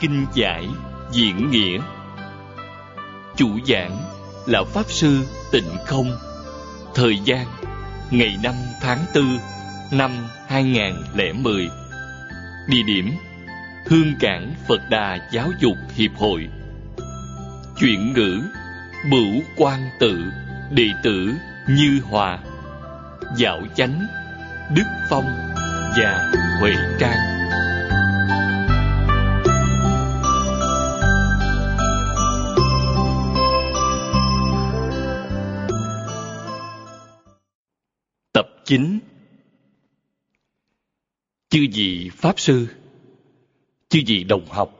kinh giải diễn nghĩa. Chủ giảng là pháp sư tịnh không. Thời gian, ngày 5 tháng 4 năm 2010 địa điểm, hương cảng phật đà giáo dục hiệp hội. Chuyển ngữ, bửu quan tự đệ tử như hòa. Dạo chánh, đức phong và huệ trang. 9 Chư vị Pháp Sư, Chư vị đồng học,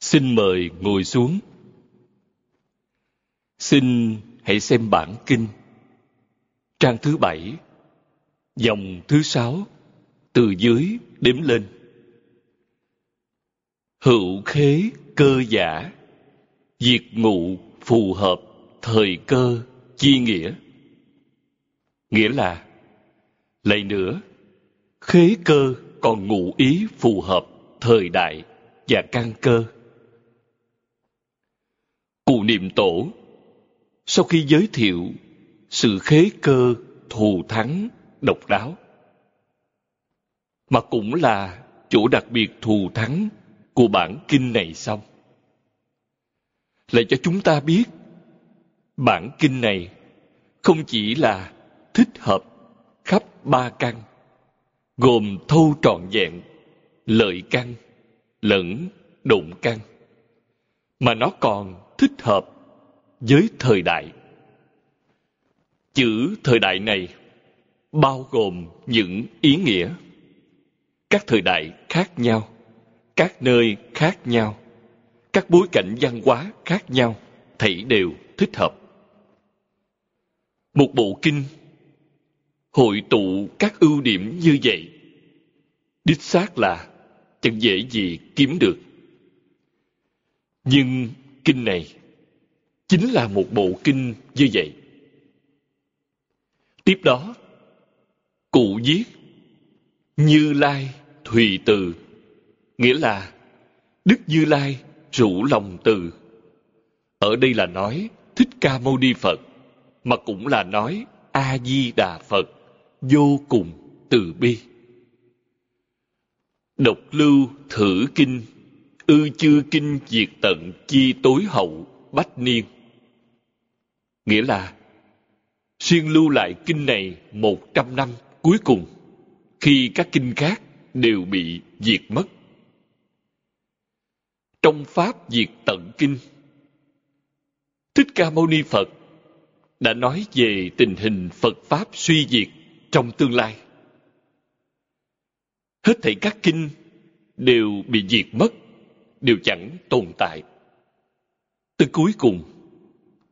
Xin mời ngồi xuống. Xin hãy xem bản kinh, Trang thứ bảy, Dòng thứ sáu, Từ dưới đếm lên. Hữu khế cơ giả, Diệt ngụ phù hợp Thời cơ chi nghĩa. Nghĩa là lại nữa, khế cơ còn ngụ ý phù hợp thời đại và căn cơ. Cụ niệm tổ sau khi giới thiệu sự khế cơ thù thắng độc đáo mà cũng là chỗ đặc biệt thù thắng của bản kinh này xong lại cho chúng ta biết bản kinh này không chỉ là thích hợp ba căn, gồm thâu trọn vẹn, lợi căn, lẫn đụng căn, mà nó còn thích hợp với thời đại. Chữ thời đại này bao gồm những ý nghĩa các thời đại khác nhau, các nơi khác nhau, các bối cảnh văn hóa khác nhau, thảy đều thích hợp. Một bộ kinh hội tụ các ưu điểm như vậy. Đích xác là chẳng dễ gì kiếm được. Nhưng kinh này chính là một bộ kinh như vậy. Tiếp đó, cụ viết như lai thùy từ, nghĩa là đức như lai rủ lòng từ. Ở đây là nói thích ca mâu ni phật, mà cũng là nói a di đà phật vô cùng từ bi. Độc lưu thử kinh, ư chư kinh diệt tận chi tối hậu bách niên. Nghĩa là xuyên lưu lại kinh này một trăm năm cuối cùng, khi các kinh khác đều bị diệt mất. Trong pháp diệt tận kinh, thích ca mâu ni phật đã nói về tình hình phật pháp suy diệt trong tương lai. Hết thảy các kinh đều bị diệt mất, đều chẳng tồn tại. Tới cuối cùng,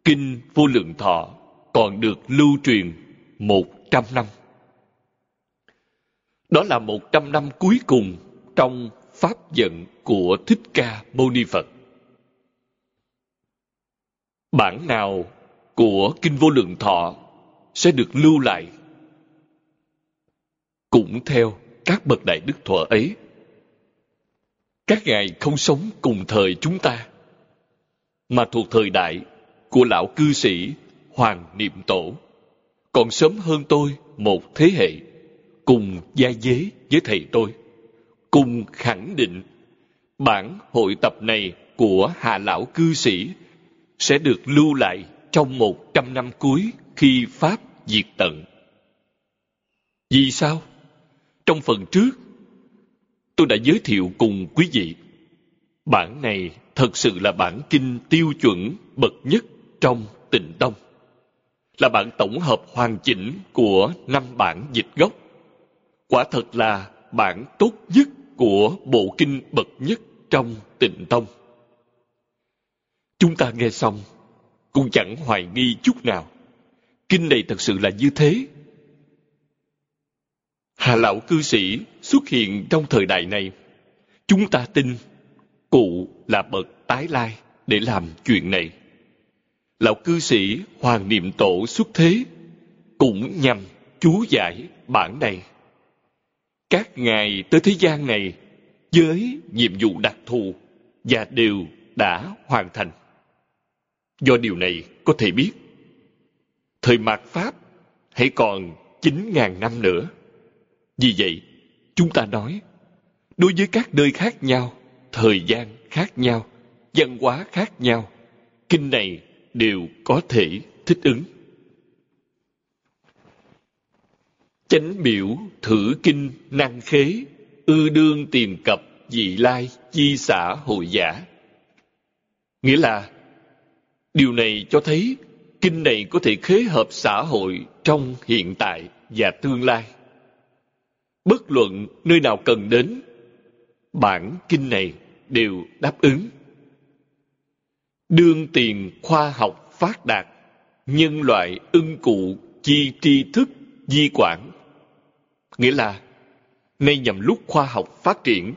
kinh vô lượng thọ còn được lưu truyền một trăm năm. Đó là một trăm năm cuối cùng trong pháp vận của thích ca mâu ni phật. Bản nào của kinh vô lượng thọ sẽ được lưu lại cũng theo các bậc đại đức thuở ấy, các ngài không sống cùng thời chúng ta, mà thuộc thời đại của lão cư sĩ hoàng niệm tổ. Còn sớm hơn tôi, một thế hệ cùng gia dế với thầy tôi, cùng khẳng định bản hội tập này của hà lão cư sĩ sẽ được lưu lại trong một trăm năm cuối khi pháp diệt tận. Vì sao? Trong phần trước, tôi đã giới thiệu cùng quý vị. Bản này thật sự là bản kinh tiêu chuẩn bậc nhất trong tịnh tông. Là bản tổng hợp hoàn chỉnh của năm bản dịch gốc. Quả thật là bản tốt nhất của bộ kinh bậc nhất trong tịnh tông. Chúng ta nghe xong cũng chẳng hoài nghi chút nào. Kinh này thật sự là như thế Hà lão cư sĩ xuất hiện trong thời đại này. Chúng ta tin cụ là bậc tái lai để làm chuyện này. Lão cư sĩ Hoàng Niệm Tổ xuất thế cũng nhằm chú giải bản này. Các ngài tới thế gian này với nhiệm vụ đặc thù và đều đã hoàn thành. Do điều này có thể biết, thời mạt Pháp hãy còn 9.000 năm nữa. Vì vậy, chúng ta nói, đối với các nơi khác nhau, thời gian khác nhau, văn hóa khác nhau, kinh này đều có thể thích ứng. Chánh biểu thử kinh năng khế, ư đương tìm cập dị lai chi xã hội giả. Nghĩa là, điều này cho thấy kinh này có thể khế hợp xã hội trong hiện tại và tương lai. Bất luận nơi nào cần đến, bản kinh này đều đáp ứng. Đương tiền khoa học phát đạt, nhân loại ưng cụ chi tri thức di quản. Nghĩa là, nay nhằm lúc khoa học phát triển,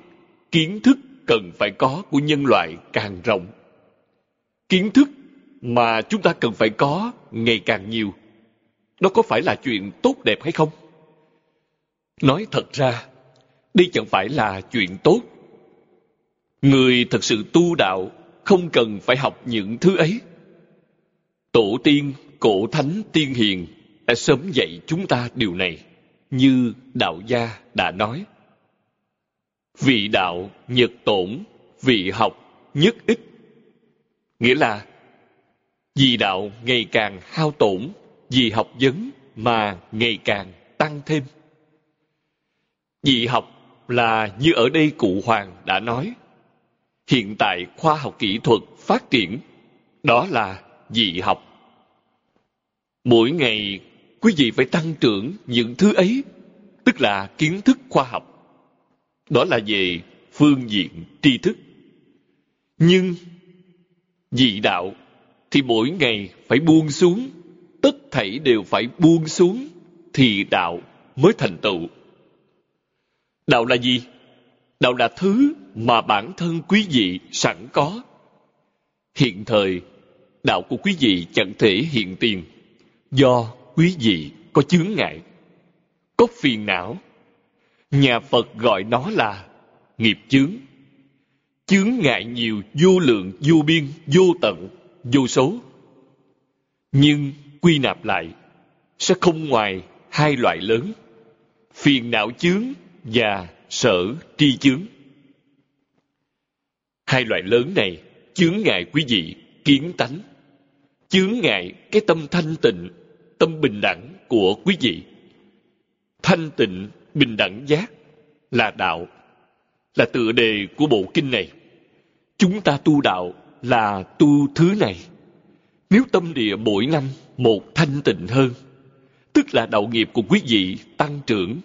kiến thức cần phải có của nhân loại càng rộng. Kiến thức mà chúng ta cần phải có ngày càng nhiều. Đó có phải là chuyện tốt đẹp hay không? Nói thật ra, đây chẳng phải là chuyện tốt. Người thật sự tu đạo không cần phải học những thứ ấy. Tổ tiên, cổ thánh, tiên hiền đã sớm dạy chúng ta điều này, như đạo gia đã nói. Vị đạo nhật tổn, vị học nhất ích. Nghĩa là, vì đạo ngày càng hao tổn, vì học vấn mà ngày càng tăng thêm. Dị học là như ở đây cụ Hoàng đã nói. Hiện tại khoa học kỹ thuật phát triển, đó là dị học. Mỗi ngày quý vị phải tăng trưởng những thứ ấy, tức là kiến thức khoa học. Đó là về phương diện tri thức. Nhưng dị đạo thì mỗi ngày phải buông xuống, tất thảy đều phải buông xuống thì đạo mới thành tựu. Đạo là gì? Đạo là thứ mà bản thân quý vị sẵn có. Hiện thời, đạo của quý vị chẳng thể hiện tiền do quý vị có chướng ngại, có phiền não. Nhà Phật gọi nó là nghiệp chướng. Chướng ngại nhiều vô lượng, vô biên, vô tận, vô số. Nhưng quy nạp lại sẽ không ngoài hai loại lớn. Phiền não chướng và sở tri chướng. Hai loại lớn này chướng ngại quý vị kiến tánh, chướng ngại cái tâm thanh tịnh, tâm bình đẳng của quý vị. Thanh tịnh, bình đẳng giác là đạo, là tựa đề của bộ kinh này. Chúng ta tu đạo là tu thứ này. Nếu tâm địa mỗi năm một thanh tịnh hơn, tức là đạo nghiệp của quý vị tăng trưởng,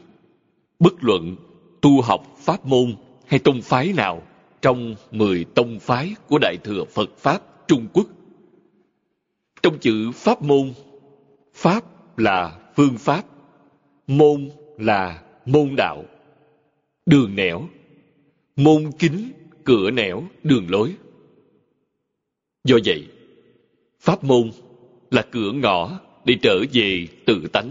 bất luận tu học pháp môn hay tông phái nào trong mười tông phái của Đại Thừa Phật Pháp Trung Quốc. Trong chữ pháp môn, pháp là phương pháp, môn là môn đạo, đường nẻo, môn kính, cửa nẻo, đường lối. Do vậy, pháp môn là cửa ngõ để trở về tự tánh.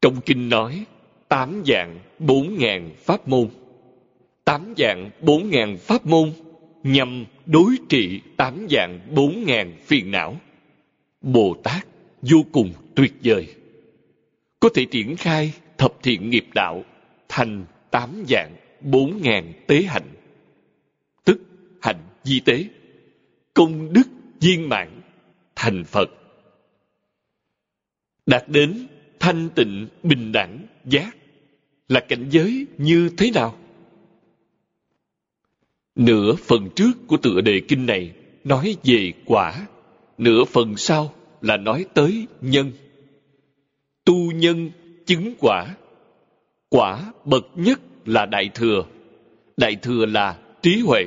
Trong kinh nói, tám dạng bốn ngàn pháp môn. Tám dạng bốn ngàn pháp môn nhằm đối trị tám dạng bốn ngàn phiền não. Bồ Tát vô cùng tuyệt vời. Có thể triển khai thập thiện nghiệp đạo thành tám dạng bốn ngàn tế hạnh. Tức hạnh di tế, công đức viên mãn, thành Phật. Đạt đến thanh tịnh, bình đẳng, giác là cảnh giới như thế nào? Nửa phần trước của tựa đề kinh này nói về quả, nửa phần sau là nói tới nhân. Tu nhân chứng quả. Quả bậc nhất là đại thừa. Đại thừa là trí huệ,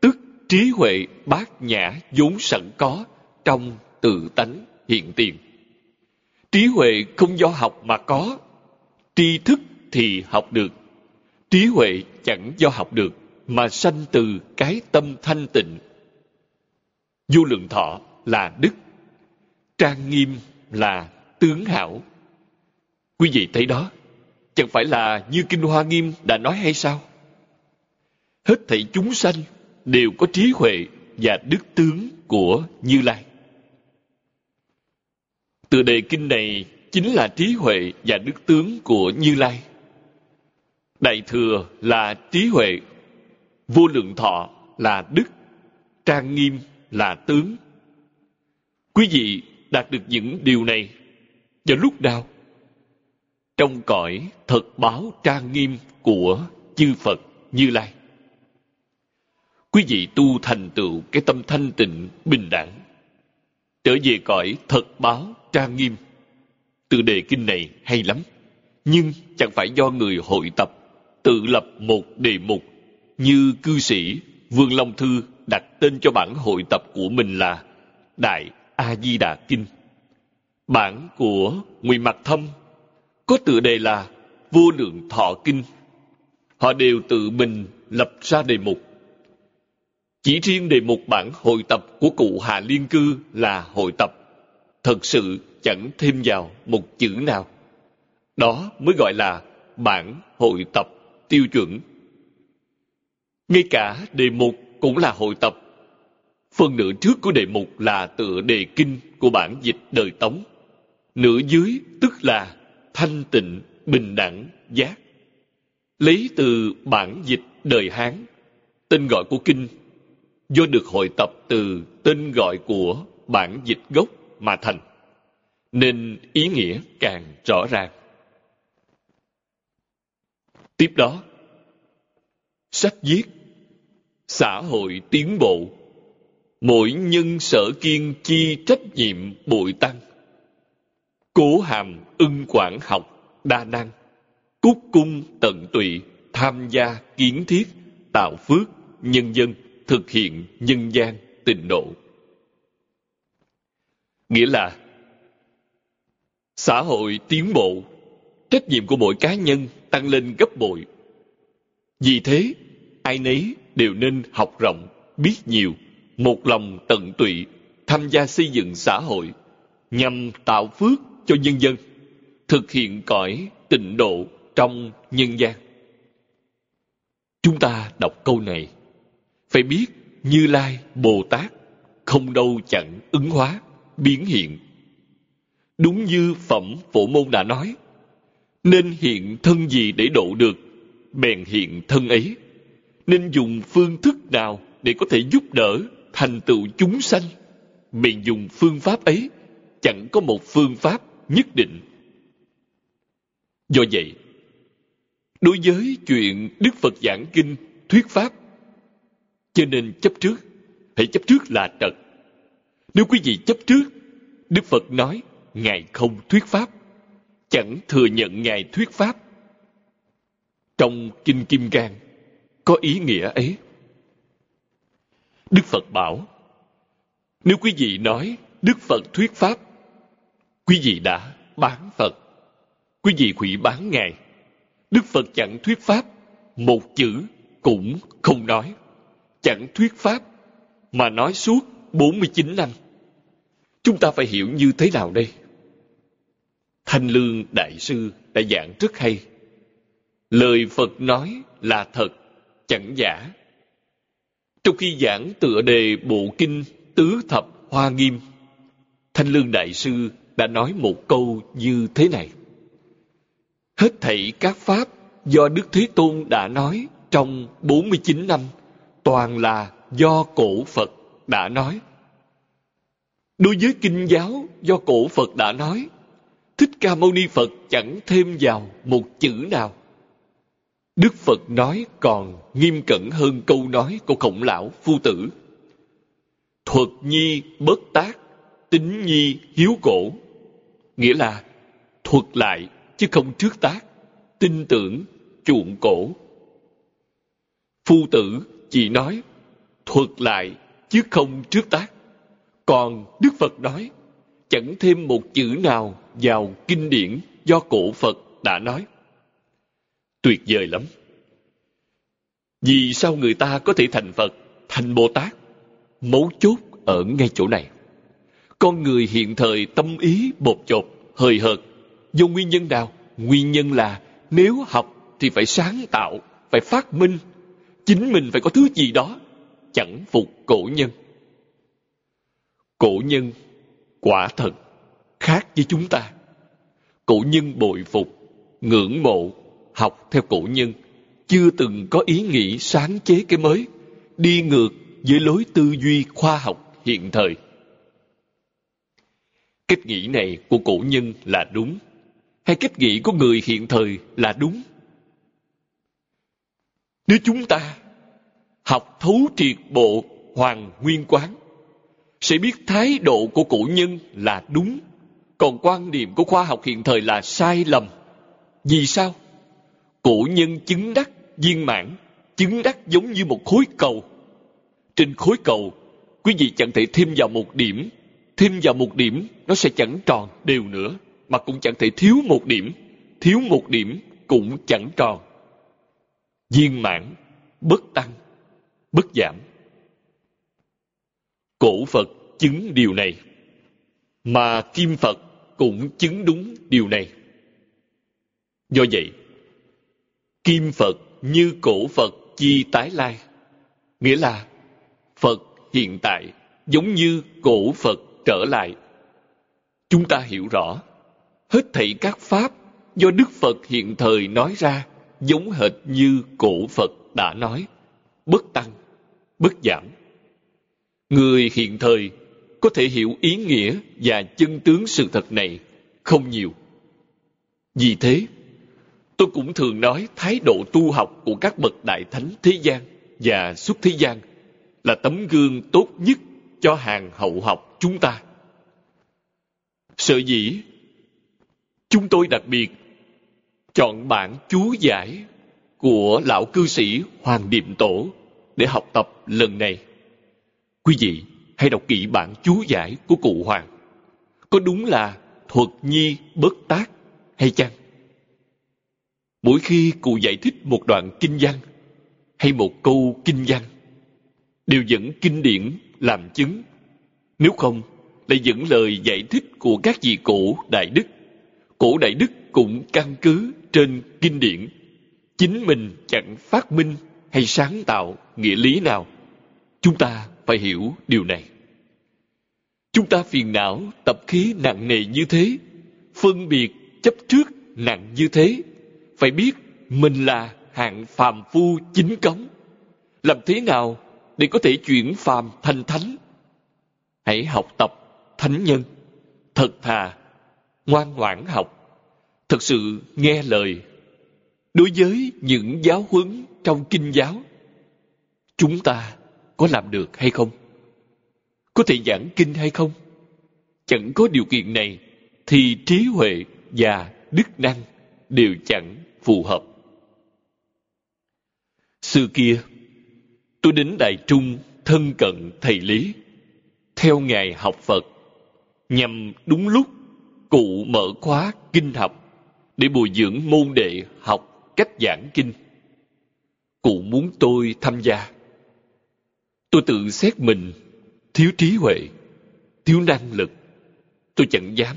tức trí huệ bát nhã vốn sẵn có trong tự tánh hiện tiền. Trí huệ không do học mà có, tri thức thì học được. Trí huệ chẳng do học được, mà sanh từ cái tâm thanh tịnh. Du lượng thọ là đức, trang nghiêm là tướng hảo. Quý vị thấy đó, chẳng phải là như Kinh Hoa Nghiêm đã nói hay sao? hết thảy chúng sanh đều có trí huệ và đức tướng của Như Lai. Từ đề kinh này chính là trí huệ và đức tướng của Như Lai. Đại thừa là trí huệ, vô lượng thọ là đức, trang nghiêm là tướng. Quý vị đạt được những điều này vào lúc nào? Trong cõi thật báo trang nghiêm của chư Phật Như Lai. Quý vị tu thành tựu cái tâm thanh tịnh, bình đẳng. Trở về cõi thật báo trang nghiêm. Từ đề kinh này hay lắm. Nhưng chẳng phải do người hội tập, tự lập một đề mục như cư sĩ Vương Long Thư đặt tên cho bản hội tập của mình là Đại A Di Đà Kinh. Bản của Nguyễn Mặc Thâm có tựa đề là Vô Lượng Thọ Kinh. Họ đều tự mình lập ra đề mục. Chỉ riêng đề mục bản hội tập của cụ Hà Liên Cư là hội tập. Thật sự chẳng thêm vào một chữ nào. Đó mới gọi là bản hội tập tiêu chuẩn. Ngay cả đề mục cũng là hội tập. Phần nửa trước của đề mục là tựa đề kinh của bản dịch đời Tống. Nửa dưới tức là thanh tịnh, bình đẳng, giác. Lấy từ bản dịch đời Hán, tên gọi của kinh, do được hội tập từ tên gọi của bản dịch gốc mà thành, nên ý nghĩa càng rõ ràng. Tiếp đó, sách viết xã hội tiến bộ mỗi nhân sở kiên chi trách nhiệm bội tăng cố hàm ưng quản học đa năng cúc cung tận tụy tham gia kiến thiết tạo phước nhân dân thực hiện nhân gian tình độ nghĩa là, xã hội tiến bộ, trách nhiệm của mỗi cá nhân tăng lên gấp bội. Vì thế, ai nấy đều nên học rộng, biết nhiều, một lòng tận tụy, tham gia xây dựng xã hội nhằm tạo phước cho nhân dân, thực hiện cõi tịnh độ trong nhân gian. Chúng ta đọc câu này, phải biết như lai bồ tát không đâu chẳng ứng hóa biến hiện. Đúng như phẩm phổ môn đã nói, nên hiện thân gì để độ được, bèn hiện thân ấy. Nên dùng phương thức nào để có thể giúp đỡ thành tựu chúng sanh? Bèn dùng phương pháp ấy, chẳng có một phương pháp nhất định. Do vậy, đối với chuyện đức phật giảng kinh thuyết pháp, cho nên chấp trước, hãy chấp trước là trật nếu quý vị chấp trước, đức phật nói, ngài không thuyết pháp. Chẳng thừa nhận ngài thuyết pháp. Trong kinh kim cang, có ý nghĩa ấy. Đức phật bảo, nếu quý vị nói đức phật thuyết pháp, quý vị đã bán phật, quý vị hủy bán ngài. Đức phật chẳng thuyết pháp, một chữ cũng không nói. Chẳng thuyết pháp, mà nói suốt 49 năm. Chúng ta phải hiểu như thế nào đây? Thanh Lương Đại Sư đã giảng rất hay. Lời Phật nói là thật, chẳng giả. Trong khi giảng tựa đề Bộ Kinh Tứ Thập Hoa Nghiêm, Thanh Lương Đại Sư đã nói một câu như thế này. Hết thảy các Pháp do Đức Thế Tôn đã nói trong 49 năm toàn là do cổ Phật đã nói. Đối với kinh giáo do cổ Phật đã nói, Thích Ca Mâu Ni Phật chẳng thêm vào một chữ nào. Đức Phật nói còn nghiêm cẩn hơn câu nói của khổng lão phu tử. Thuật nhi bất tác, tính nhi hiếu cổ. Nghĩa là thuật lại chứ không trước tác, tin tưởng, chuộng cổ. Phu tử chỉ nói thuật lại chứ không trước tác. Còn Đức Phật nói chẳng thêm một chữ nào vào kinh điển do cổ Phật đã nói. Tuyệt vời lắm. Vì sao người ta có thể thành Phật, thành Bồ Tát? Mấu chốt ở ngay chỗ này. Con người hiện thời tâm ý bột chột, hời hợt. Do nguyên nhân nào? Nguyên nhân là nếu học thì phải sáng tạo, phải phát minh, chính mình phải có thứ gì đó chẳng phục cổ nhân cổ nhân quả thật khác với chúng ta. Cổ nhân bội phục, ngưỡng mộ, học theo cổ nhân, chưa từng có ý nghĩ sáng chế cái mới, đi ngược với lối tư duy khoa học hiện thời. Cách nghĩ này của cổ nhân là đúng, hay cách nghĩ của người hiện thời là đúng? Nếu chúng ta học thấu triệt bộ hoàng nguyên quán sẽ biết thái độ của cổ nhân là đúng. Còn quan điểm của khoa học hiện thời là sai lầm. Vì sao? Cổ nhân chứng đắc viên mãn, chứng đắc giống như một khối cầu. Trên khối cầu, quý vị chẳng thể thêm vào một điểm. Thêm vào một điểm, nó sẽ chẳng tròn đều nữa, mà cũng chẳng thể thiếu một điểm. Thiếu một điểm cũng chẳng tròn. Viên mãn, bất tăng, bất giảm cổ phật chứng điều này. Mà kim phật cũng chứng đúng điều này. Do vậy, kim phật như cổ phật chi tái lai, nghĩa là phật hiện tại giống như cổ phật trở lại. Chúng ta hiểu rõ, hết thảy các pháp do đức phật hiện thời nói ra giống hệt như cổ phật đã nói, bất tăng, bất giảm người hiện thời có thể hiểu ý nghĩa và chân tướng sự thật này không nhiều. Vì thế, tôi cũng thường nói thái độ tu học của các bậc đại thánh thế gian và xuất thế gian là tấm gương tốt nhất cho hàng hậu học chúng ta. Sở dĩ chúng tôi đặc biệt chọn bản chú giải của lão cư sĩ hoàng điệm tổ để học tập lần này quý vị hãy đọc kỹ bản chú giải của cụ hoàng. Có đúng là thuật nhi bất tác hay chăng? Mỗi khi cụ giải thích một đoạn kinh văn hay một câu kinh văn, đều dẫn kinh điển làm chứng. Nếu không, lại dẫn lời giải thích của các vị cổ đại đức. Cổ đại đức cũng căn cứ trên kinh điển. Chính mình chẳng phát minh hay sáng tạo nghĩa lý nào. Chúng ta phải hiểu điều này. Chúng ta phiền não tập khí nặng nề như thế, phân biệt chấp trước nặng như thế, phải biết mình là hạng phàm phu chính cống. Làm thế nào để có thể chuyển phàm thành thánh? Hãy học tập thánh nhân. Thật thà, ngoan ngoãn học. Thật sự nghe lời. Đối với những giáo huấn trong kinh giáo, chúng ta có làm được hay không? Có thể giảng kinh hay không? Chẳng có điều kiện này, thì trí huệ và đức năng đều chẳng phù hợp. Xưa kia, tôi đến đại trung thân cận thầy lý, theo ngài học phật, nhằm đúng lúc cụ mở khóa kinh học để bồi dưỡng môn đệ học cách giảng kinh. Cụ muốn tôi tham gia tôi tự xét mình, thiếu trí huệ, thiếu năng lực. Tôi chẳng dám.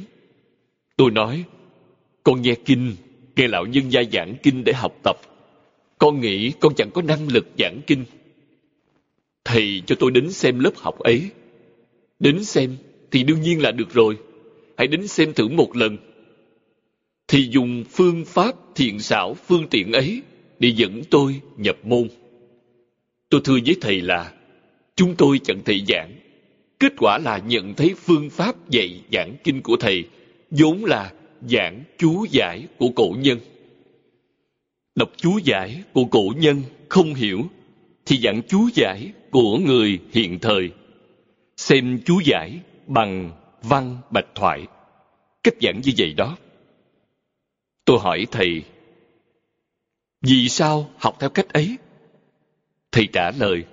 Tôi nói, con nghe kinh, nghe lão nhân gia giảng kinh để học tập. Con nghĩ con chẳng có năng lực giảng kinh. Thầy cho tôi đến xem lớp học ấy. Đến xem thì đương nhiên là được rồi. Hãy đến xem thử một lần. Thì dùng phương pháp thiện xảo, phương tiện ấy để dẫn tôi nhập môn. Tôi thưa với thầy là chúng tôi chẳng thể giảng. Kết quả là nhận thấy phương pháp dạy giảng kinh của thầy vốn là giảng chú giải của cổ nhân. Đọc chú giải của cổ nhân không hiểu thì giảng chú giải của người hiện thời. Xem chú giải bằng văn bạch thoại. Cách giảng như vậy đó. Tôi hỏi thầy, vì sao học theo cách ấy? Thầy trả lời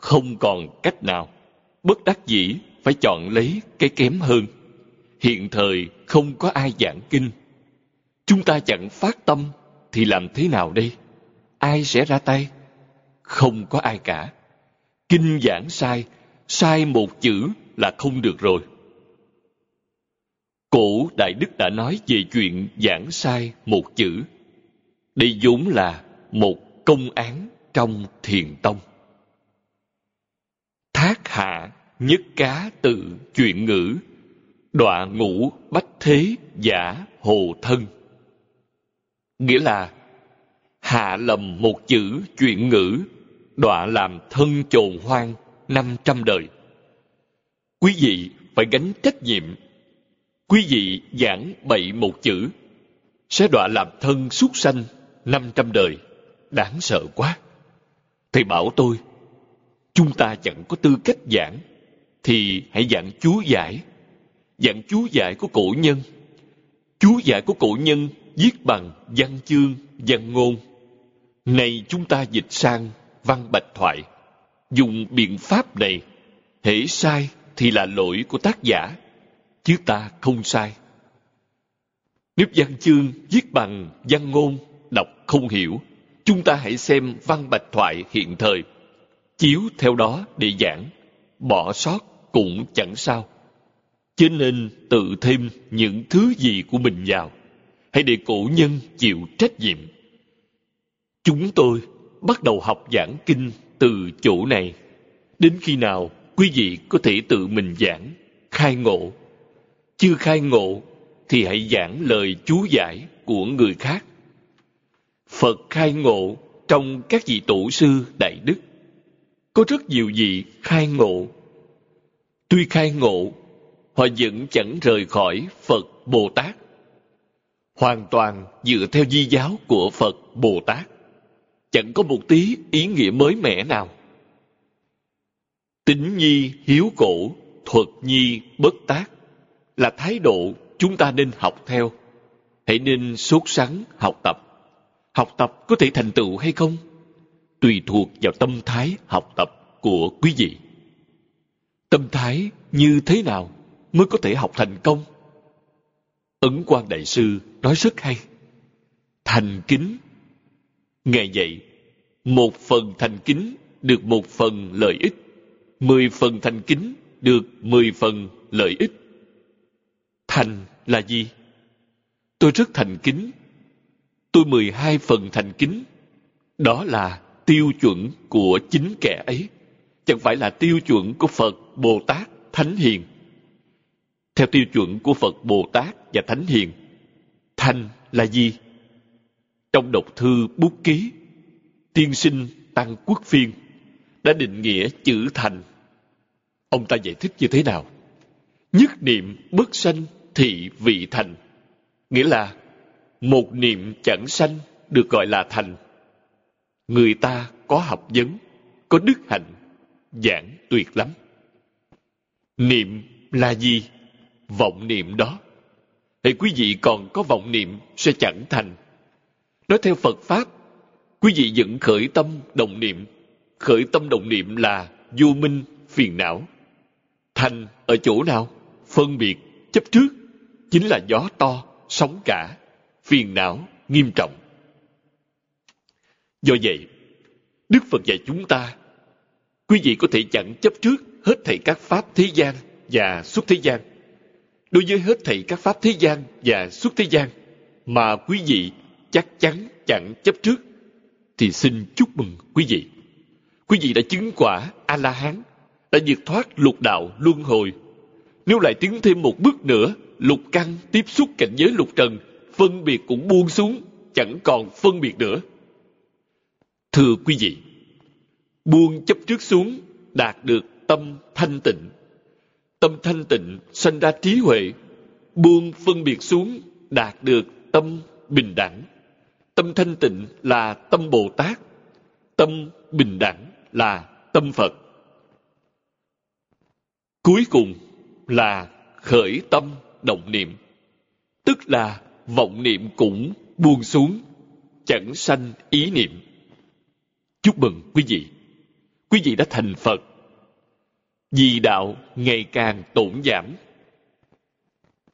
không còn cách nào. Bất đắc dĩ, phải chọn lấy cái kém hơn. Hiện thời không có ai giảng kinh. Chúng ta chẳng phát tâm, thì làm thế nào đây? Ai sẽ ra tay? Không có ai cả. Kinh giảng sai sai một chữ là không được rồi. Cổ đại đức đã nói về chuyện giảng sai một chữ. Đây vốn là một công án trong thiền tông. Ác hạ nhất cá tự chuyện ngữ, đọa ngũ bách thế giả hồ thân. Nghĩa là hạ lầm một chữ chuyện ngữ, đọa làm thân chồn hoang năm trăm đời. Quý vị phải gánh trách nhiệm. Quý vị giảng bậy một chữ, sẽ đọa làm thân súc sanh năm trăm đời. Đáng sợ quá. Thầy bảo tôi, chúng ta chẳng có tư cách giảng, thì hãy giảng chú giải. Giảng chú giải của cổ nhân. Chú giải của cổ nhân viết bằng văn chương, văn ngôn. Này chúng ta dịch sang văn bạch thoại. Dùng biện pháp này, hễ sai thì là lỗi của tác giả, chứ ta không sai. Nếu văn chương viết bằng văn ngôn, đọc không hiểu, chúng ta hãy xem văn bạch thoại hiện thời, chiếu theo đó để giảng, bỏ sót cũng chẳng sao. Cho nên tự thêm những thứ gì của mình vào, hãy để cổ nhân chịu trách nhiệm. Chúng tôi bắt đầu học giảng kinh từ chỗ này. Đến khi nào quý vị có thể tự mình giảng, khai ngộ. Chưa khai ngộ thì hãy giảng lời chú giải của người khác. Phật khai ngộ trong các vị tổ sư đại đức. Có rất nhiều vị khai ngộ. Tuy khai ngộ, họ vẫn chẳng rời khỏi Phật Bồ Tát. Hoàn toàn dựa theo di giáo của Phật Bồ Tát. Chẳng có một tí ý nghĩa mới mẻ nào Tính nhi hiếu cổ, thuật nhi bất tác là thái độ chúng ta nên học theo. Hãy nên sốt sắng học tập. Học tập có thể thành tựu hay không? Tùy thuộc vào tâm thái học tập của quý vị. Tâm thái như thế nào mới có thể học thành công? Ấn quan Đại Sư nói rất hay. Thành kính. nghe vậy, một phần thành kính được một phần lợi ích mười phần thành kính được mười phần lợi ích. Thành là gì? Tôi rất thành kính. Tôi mười hai phần thành kính. Đó là tiêu chuẩn của chính kẻ ấy. Chẳng phải là tiêu chuẩn của Phật, Bồ Tát, Thánh Hiền. Theo tiêu chuẩn của Phật, Bồ Tát và Thánh Hiền, thành là gì? Trong độc thư bút ký, tiên sinh Tăng Quốc Phiên đã định nghĩa chữ thành Ông ta giải thích như thế nào? Nhất niệm bất sanh thị vị thành. Nghĩa là một niệm chẳng sanh được gọi là thành. Người ta có học vấn, có đức hạnh, giảng tuyệt lắm. Niệm là gì? Vọng niệm đó. Thì quý vị còn có vọng niệm sẽ chẳng thành. Nói theo Phật Pháp, quý vị vẫn khởi tâm động niệm. Khởi tâm động niệm là vô minh, phiền não. Thành ở chỗ nào? Phân biệt, chấp trước, chính là gió to, sóng cả, phiền não, nghiêm trọng. Do vậy, Đức Phật dạy chúng ta, quý vị có thể chẳng chấp trước hết thảy các pháp thế gian và xuất thế gian. Đối với hết thảy các pháp thế gian và xuất thế gian mà quý vị chắc chắn chẳng chấp trước, thì xin chúc mừng quý vị. Quý vị đã chứng quả A-la-hán đã diệt thoát lục đạo luân hồi. Nếu lại tiến thêm một bước nữa, lục căn tiếp xúc cảnh giới lục trần, phân biệt cũng buông xuống, chẳng còn phân biệt nữa. Thưa quý vị, buông chấp trước xuống, đạt được tâm thanh tịnh. Tâm thanh tịnh sanh ra trí huệ, buông phân biệt xuống, đạt được tâm bình đẳng. Tâm thanh tịnh là tâm Bồ Tát, tâm bình đẳng là tâm Phật. Cuối cùng là khởi tâm động niệm, tức là vọng niệm cũng buông xuống, chẳng sanh ý niệm. Chúc mừng quý vị, quý vị đã thành Phật. Vì đạo ngày càng tổn giảm.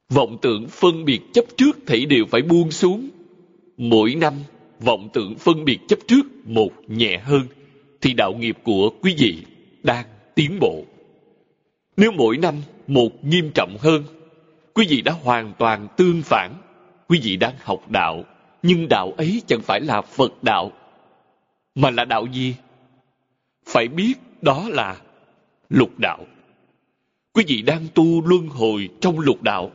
Vọng tưởng phân biệt chấp trước thảy đều phải buông xuống. Mỗi năm, vọng tưởng phân biệt chấp trước một nhẹ hơn, thì đạo nghiệp của quý vị đang tiến bộ. Nếu mỗi năm một nghiêm trọng hơn, quý vị đã hoàn toàn tương phản. Quý vị đang học đạo, nhưng đạo ấy chẳng phải là Phật đạo mà là đạo gì? Phải biết đó là lục đạo. Quý vị đang tu luân hồi trong lục đạo.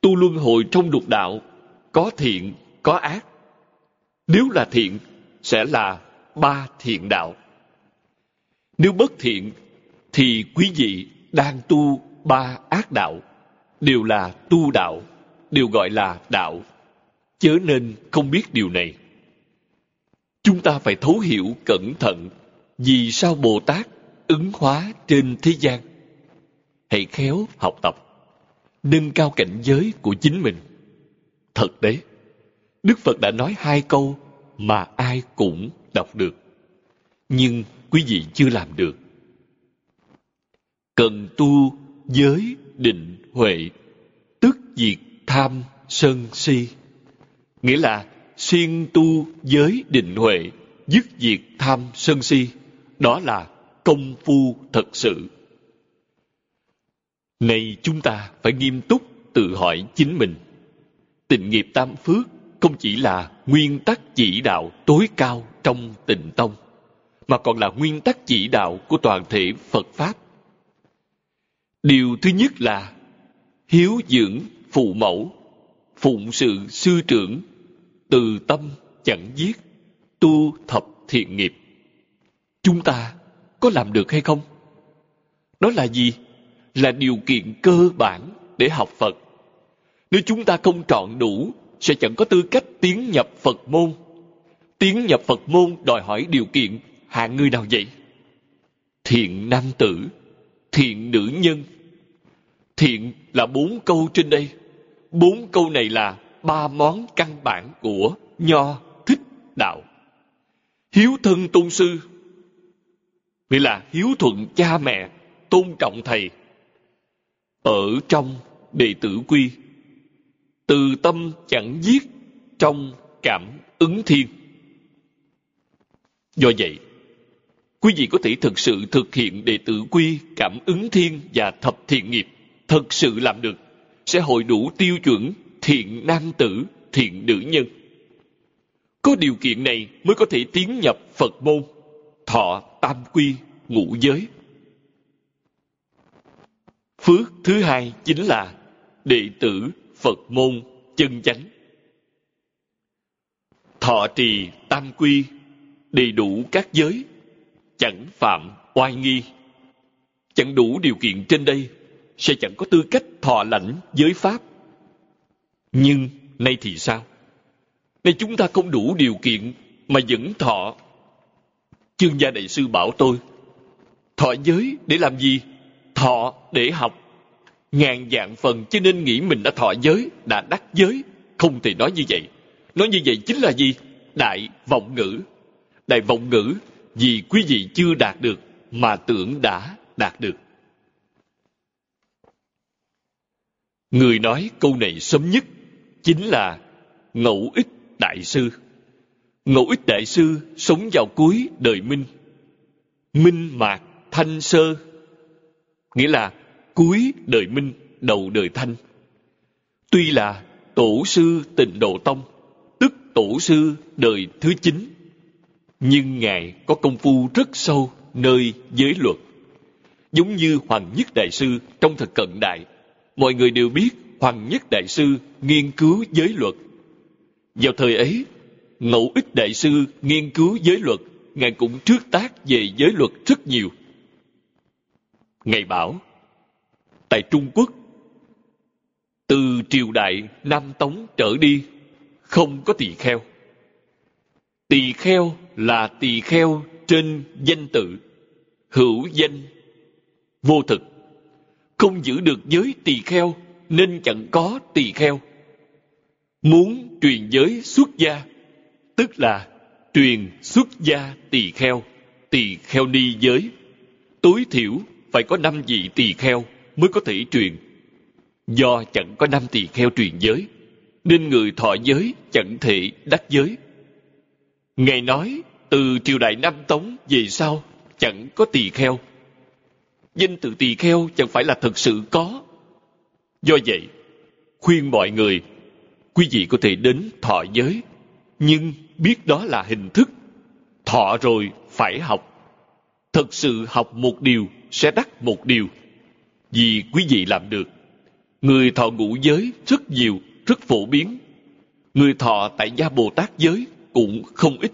Tu luân hồi trong lục đạo, có thiện, có ác. Nếu là thiện, sẽ là ba thiện đạo. Nếu bất thiện, thì quý vị đang tu ba ác đạo, đều là tu đạo, đều gọi là đạo. Chớ nên không biết điều này chúng ta phải thấu hiểu cẩn thận vì sao bồ tát ứng hóa trên thế gian. Hãy khéo học tập, nâng cao cảnh giới của chính mình. Thật đấy, đức phật đã nói hai câu mà ai cũng đọc được, nhưng quý vị chưa làm được. Cần tu giới định huệ, tức diệt tham sân si, nghĩa là siêng tu giới định huệ, dứt diệt tham sân si. Đó là công phu thật sự. Này chúng ta phải nghiêm túc tự hỏi chính mình. Tịnh nghiệp tam phước không chỉ là nguyên tắc chỉ đạo tối cao trong tịnh tông, mà còn là nguyên tắc chỉ đạo của toàn thể phật pháp. Điều thứ nhất là hiếu dưỡng phụ mẫu, phụng sự sư trưởng từ tâm chẳng giết, tu thập thiện nghiệp. Chúng ta có làm được hay không? Đó là gì? Là điều kiện cơ bản để học phật. Nếu chúng ta không trọn đủ, sẽ chẳng có tư cách tiến nhập phật môn. Tiến nhập phật môn đòi hỏi điều kiện, hạng người nào vậy? Thiện nam tử, thiện nữ nhân. Thiện là bốn câu trên đây. Bốn câu này là ba món căn bản của nho thích đạo. Hiếu thân tôn sư. Nghĩa là hiếu thuận cha mẹ, tôn trọng thầy. Ở trong đệ tử quy, từ tâm chẳng giết, trong cảm ứng thiên. Do vậy, quý vị có thể thực sự thực hiện đệ tử quy cảm ứng thiên và thập thiện nghiệp, thật sự làm được, sẽ hội đủ tiêu chuẩn thiện nam tử, thiện nữ nhân. Có điều kiện này mới có thể tiến nhập phật môn, thọ tam quy, ngũ giới. Phước thứ hai chính là đệ tử phật môn chân chánh. Thọ trì tam quy, đầy đủ các giới, chẳng phạm oai nghi. Chẳng đủ điều kiện trên đây, sẽ chẳng có tư cách thọ lãnh giới pháp nhưng nay thì sao? Nay chúng ta không đủ điều kiện mà vẫn thọ. Chương gia đại sư bảo tôi, thọ giới để làm gì? Thọ để học. Ngàn dạng phần cho nên nghĩ mình đã thọ giới, đã đắc giới. Không thể nói như vậy. Nói như vậy chính là gì? Đại vọng ngữ. Đại vọng ngữ vì quý vị chưa đạt được mà tưởng đã đạt được. Người nói câu này sớm nhất chính là ngẫu ích đại sư. Ngẫu ích đại sư sống vào cuối đời minh. Minh mạc thanh sơ, nghĩa là cuối đời minh, đầu đời thanh. Tuy là tổ sư tịnh độ tông, tức tổ sư đời thứ chín, nhưng ngài có công phu rất sâu nơi giới luật. Giống như hoàng nhất đại sư trong thời cận đại, mọi người đều biết hoàng nhất đại sư nghiên cứu giới luật. Vào thời ấy, ngẫu ích đại sư nghiên cứu giới luật, ngài cũng trước tác về giới luật rất nhiều. Ngài bảo, tại trung quốc, từ triều đại nam tống trở đi, không có tỳ kheo. Tỳ kheo là tỳ kheo trên danh tự, hữu danh, vô thực. Không giữ được giới tỳ kheo nên chẳng có tỳ kheo. Muốn truyền giới xuất gia, tức là truyền xuất gia tỳ kheo tỳ kheo ni giới. Tối thiểu phải có năm vị tỳ kheo mới có thể truyền. Do chẳng có năm tỳ kheo truyền giới, nên người thọ giới chẳng thể đắc giới. Ngài nói, từ triều đại nam tống về sau chẳng có tỳ kheo. Danh từ tỳ kheo chẳng phải là thật sự có do vậy, khuyên mọi người, quý vị có thể đến thọ giới, nhưng biết đó là hình thức. Thọ rồi phải học. Thật sự học một điều sẽ đắc một điều. Vì quý vị làm được, người thọ ngũ giới rất nhiều, rất phổ biến. Người thọ tại gia bồ tát giới cũng không ít.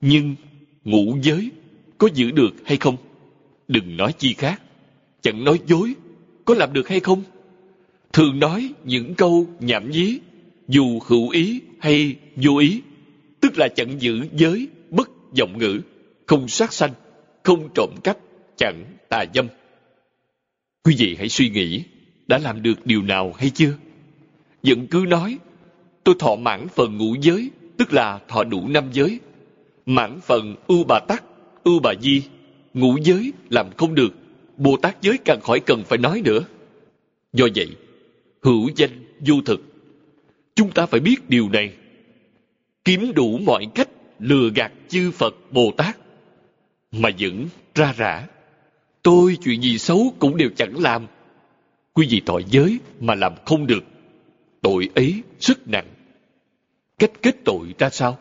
Nhưng ngũ giới có giữ được hay không? Đừng nói chi khác. Chẳng nói dối, có làm được hay không? Thường nói những câu nhảm nhí, dù hữu ý hay vô ý, tức là chẳng giữ giới bất vọng ngữ, không sát sanh, không trộm cắp, chẳng tà dâm. Quý vị hãy suy nghĩ, đã làm được điều nào hay chưa? Vẫn cứ nói, tôi thọ mãn phần ngũ giới, tức là thọ đủ năm giới. Mãn phần ưu bà tắc ưu bà di, ngũ giới làm không được, bồ tát giới càng khỏi cần phải nói nữa. Do vậy hữu danh, vô thực. Chúng ta phải biết điều này. Kiếm đủ mọi cách lừa gạt chư phật, bồ tát. Mà vẫn ra rã. Tôi chuyện gì xấu cũng đều chẳng làm. Quý vị tội giới mà làm không được. Tội ấy rất nặng. Cách kết tội ra sao?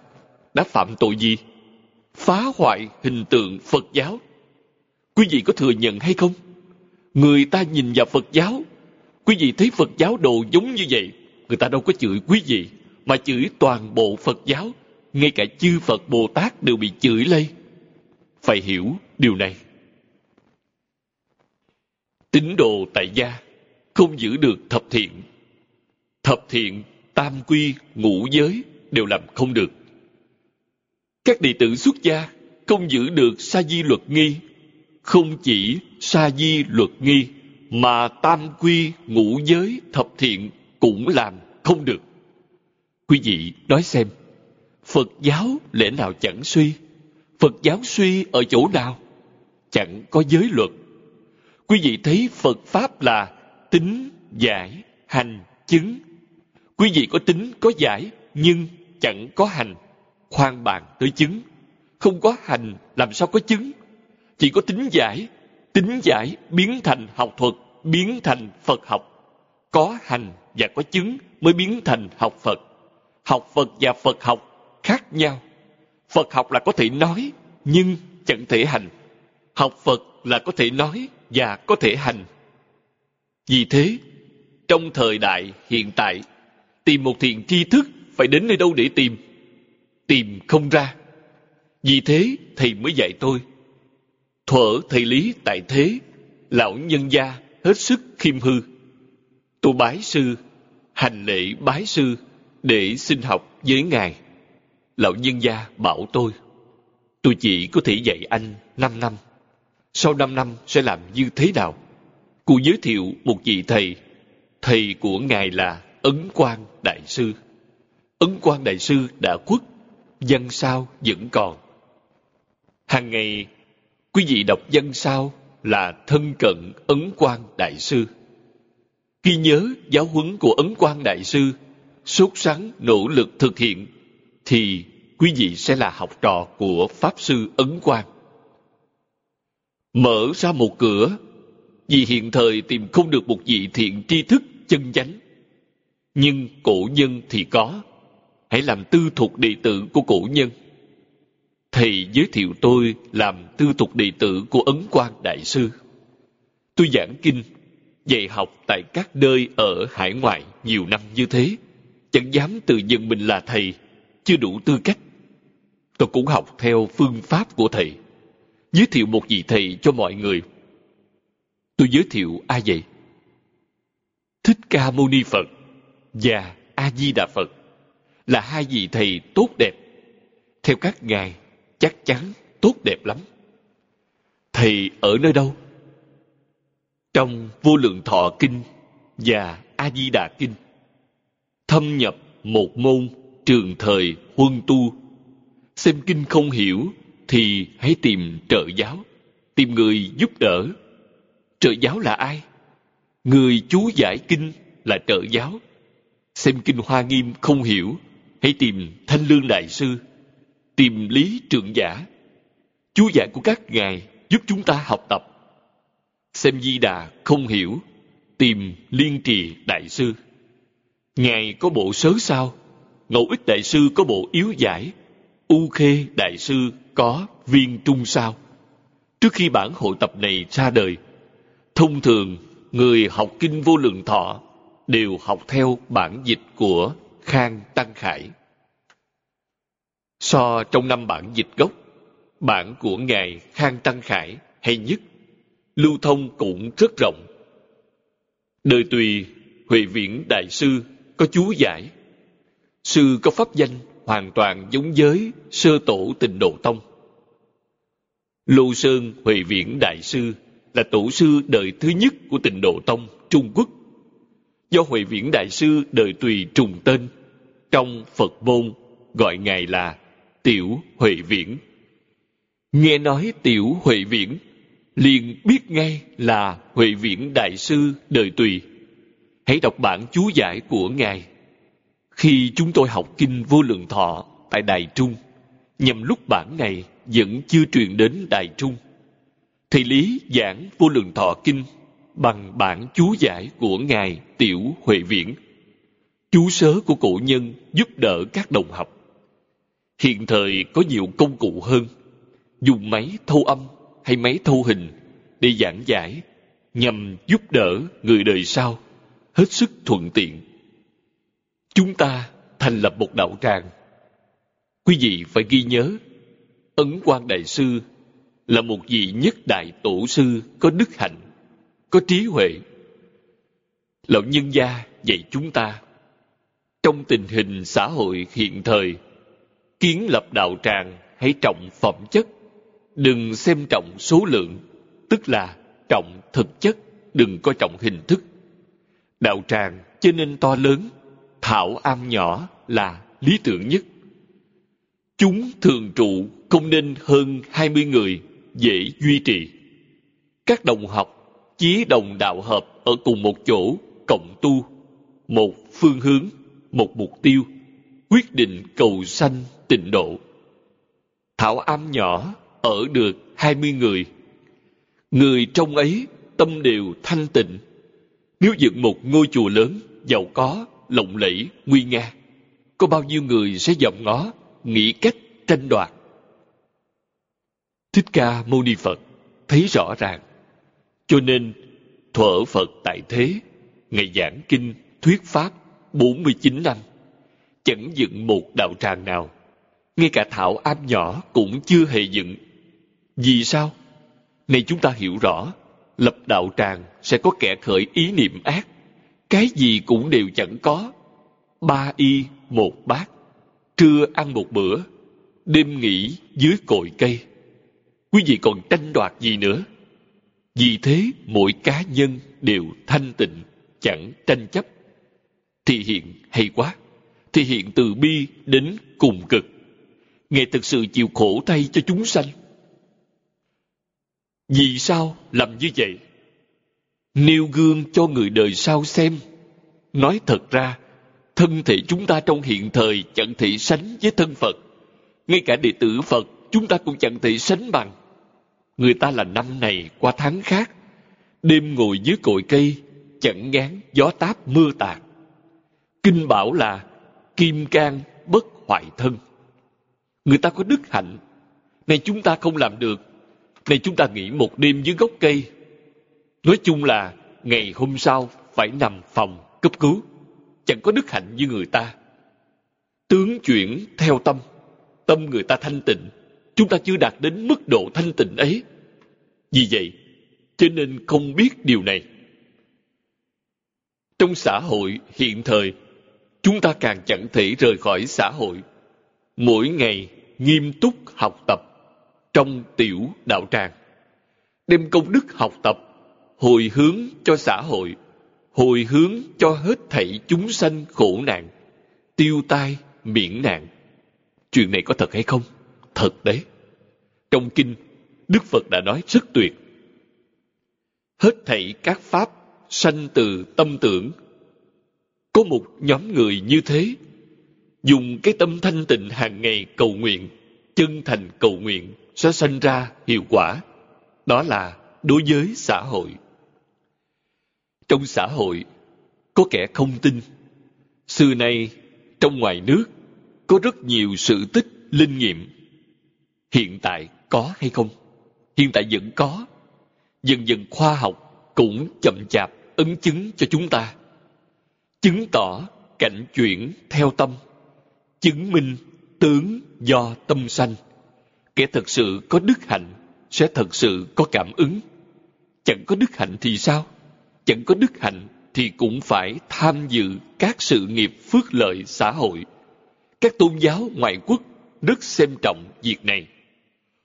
Đã phạm tội gì? Phá hoại hình tượng phật giáo. Quý vị có thừa nhận hay không? Người ta nhìn vào phật giáo quý vị thấy phật giáo đồ giống như vậy, người ta đâu có chửi quý vị, mà chửi toàn bộ phật giáo. Ngay cả chư phật bồ tát đều bị chửi lây. Phải hiểu điều này. Tín đồ tại gia không giữ được thập thiện. Thập thiện tam quy ngũ giới đều làm không được. Các đệ tử xuất gia không giữ được sa di luật nghi, không chỉ sa di luật nghi mà tam quy ngũ giới thập thiện cũng làm không được. Quý vị nói xem, phật giáo lẽ nào chẳng suy? Phật giáo suy ở chỗ nào? Chẳng có giới luật. Quý vị thấy phật pháp là tính, giải, hành, chứng. Quý vị có tính, có giải, nhưng chẳng có hành, khoan bàn tới chứng. Không có hành, làm sao có chứng? Chỉ có tính, giải tính giải biến thành học thuật, biến thành phật học. Có hành và có chứng mới biến thành học phật. Học phật và phật học khác nhau. Phật học là có thể nói, nhưng chẳng thể hành. Học phật là có thể nói và có thể hành. Vì thế, trong thời đại hiện tại, tìm một thiện tri thức phải đến nơi đâu để tìm? Tìm không ra. Vì thế, thầy mới dạy tôi thuở thầy lý tại thế, lão nhân gia hết sức khiêm hư. Tôi bái sư, hành lễ bái sư để xin học với ngài. Lão nhân gia bảo tôi tôi chỉ có thể dạy anh năm năm, sau năm năm sẽ làm như thế nào? Cô giới thiệu một vị thầy thầy của ngài là ấn quang đại sư. Ấn quang đại sư đã khuất văn sao vẫn còn. Hàng ngày quý vị đọc văn sao là thân cận ấn quang đại sư. Ghi nhớ giáo huấn của ấn quang đại sư sốt sắng nỗ lực thực hiện, thì quý vị sẽ là học trò của pháp sư ấn quang. Mở ra một cửa, vì hiện thời tìm không được một vị thiện tri thức chân chánh. Nhưng cổ nhân thì có, hãy làm tư thuộc đệ tử của cổ nhân thầy giới thiệu tôi làm tư tục đệ tử của ấn quang đại sư. Tôi giảng kinh, dạy học tại các nơi ở hải ngoại nhiều năm như thế. Chẳng dám tự nhận mình là thầy, chưa đủ tư cách. Tôi cũng học theo phương pháp của thầy. Giới thiệu một vị thầy cho mọi người. Tôi giới thiệu ai vậy thích ca mâu ni phật và a di đà phật là hai vị thầy tốt đẹp. Theo các ngài chắc chắn tốt đẹp lắm. Thầy ở nơi đâu? Trong vô lượng thọ kinh và a di đà kinh, thâm nhập một môn trường thời huân tu. Xem kinh không hiểu thì hãy tìm trợ giáo, tìm người giúp đỡ. Trợ giáo là ai? Người chú giải kinh là trợ giáo. Xem kinh hoa nghiêm không hiểu, hãy tìm thanh lương đại sư tìm lý trượng giả. Chú giải của các ngài giúp chúng ta học tập. Xem di đà không hiểu tìm liên trì đại sư. Ngài có bộ sớ sao? Ngẫu ích đại sư có bộ yếu giải. U khê đại sư có viên trung sao. Trước khi bản hội tập này ra đời, thông thường người học kinh vô lượng thọ đều học theo bản dịch của Khang Tăng Khải. So trong năm bản dịch gốc, bản của Ngài Khang Tăng Khải hay nhất, lưu thông cũng rất rộng. Đời tùy Huệ Viễn Đại Sư có chú giải. Sư có pháp danh hoàn toàn giống với sơ tổ tịnh độ tông. Lô Sơn Huệ Viễn Đại Sư là tổ sư đời thứ nhất của tịnh độ tông Trung Quốc. Do Huệ Viễn Đại Sư đời tùy trùng tên, trong Phật môn gọi Ngài là Tiểu Huệ Viễn. Nghe nói Tiểu Huệ Viễn, liền biết ngay là Huệ Viễn Đại Sư đời tùy. Hãy đọc bản chú giải của Ngài. Khi chúng tôi học Kinh Vô Lượng Thọ tại Đài Trung, nhằm lúc bản này vẫn chưa truyền đến Đài Trung, Thầy Lý giảng Vô Lượng Thọ Kinh bằng bản chú giải của Ngài Tiểu Huệ Viễn. Chú sớ của cổ nhân giúp đỡ các đồng học. Hiện thời có nhiều công cụ hơn, dùng máy thâu âm hay máy thâu hình để giảng giải nhằm giúp đỡ người đời sau hết sức thuận tiện. Chúng ta thành lập một đạo tràng. Quý vị phải ghi nhớ, Ấn Quang Đại Sư là một vị nhất đại tổ sư có đức hạnh, có trí huệ. Lão nhân gia dạy chúng ta, trong tình hình xã hội hiện thời, kiến lập đạo tràng hãy trọng phẩm chất, đừng xem trọng số lượng, tức là trọng thực chất, đừng có trọng hình thức. Đạo tràng cho nên to lớn, thảo am nhỏ là lý tưởng nhất. Chúng thường trụ không nên hơn 20 người dễ duy trì. Các đồng học chí đồng đạo hợp ở cùng một chỗ cộng tu, một phương hướng, một mục tiêu, quyết định cầu sanh tịnh độ. Thảo am nhỏ ở được hai mươi người. Người trong ấy tâm đều thanh tịnh. Nếu dựng một ngôi chùa lớn, giàu có, lộng lẫy, nguy nga, có bao nhiêu người sẽ dòm ngó, nghĩ cách tranh đoạt. Thích Ca Mâu Ni Phật thấy rõ ràng. Cho nên, thuở Phật tại thế, Ngày giảng kinh, thuyết pháp 49 năm, chẳng dựng một đạo tràng nào. Ngay cả thảo am nhỏ cũng chưa hề dựng. Vì sao? Này chúng ta hiểu rõ, lập đạo tràng sẽ có kẻ khởi ý niệm ác. Cái gì cũng đều chẳng có. Ba y một bát, trưa ăn một bữa, đêm nghỉ dưới cội cây quý vị còn tranh đoạt gì nữa vì thế mỗi cá nhân đều thanh tịnh chẳng tranh chấp thì hiện hay quá thì hiện từ bi đến cùng cực ngài thực sự chịu khổ thay cho chúng sanh. Vì sao làm như vậy? Nêu gương cho người đời sau xem. Nói thật ra thân thể chúng ta trong hiện thời chẳng thể sánh với thân phật. Ngay cả đệ tử phật chúng ta cũng chẳng thể sánh bằng. Người ta là năm này qua tháng khác, đêm ngồi dưới cội cây, chẳng ngán gió táp mưa tạt. Kinh bảo là kim can bất hoại thân. Người ta có đức hạnh. Này chúng ta không làm được. Này chúng ta nghỉ một đêm dưới gốc cây. Nói chung là ngày hôm sau phải nằm phòng cấp cứu. Chẳng có đức hạnh như người ta. Tướng chuyển theo tâm. Tâm người ta thanh tịnh chúng ta chưa đạt đến mức độ thanh tịnh ấy. Vì vậy, cho nên không biết điều này. Trong xã hội hiện thời, chúng ta càng chẳng thể rời khỏi xã hội. Mỗi ngày nghiêm túc học tập trong tiểu đạo tràng. Đem công đức học tập, hồi hướng cho xã hội, hồi hướng cho hết thảy chúng sanh khổ nạn, tiêu tai, miễn nạn. Chuyện này có thật hay không? Thật đấy. Trong kinh, Đức Phật đã nói rất tuyệt. Hết thảy các pháp sanh từ tâm tưởng. Có một nhóm người như thế, dùng cái tâm thanh tịnh hàng ngày cầu nguyện, chân thành cầu nguyện sẽ sanh ra hiệu quả. Đó là đối với xã hội. Trong xã hội, có kẻ không tin. Xưa nay, trong ngoài nước, có rất nhiều sự tích linh nghiệm hiện tại có hay không hiện tại vẫn có dần dần khoa học cũng chậm chạp ấn chứng cho chúng ta chứng tỏ cảnh chuyển theo tâm chứng minh tướng do tâm sanh. Kẻ thật sự có đức hạnh sẽ thật sự có cảm ứng. Chẳng có đức hạnh thì sao? Chẳng có đức hạnh thì cũng phải tham dự các sự nghiệp phước lợi xã hội. Các tôn giáo ngoại quốc rất xem trọng việc này.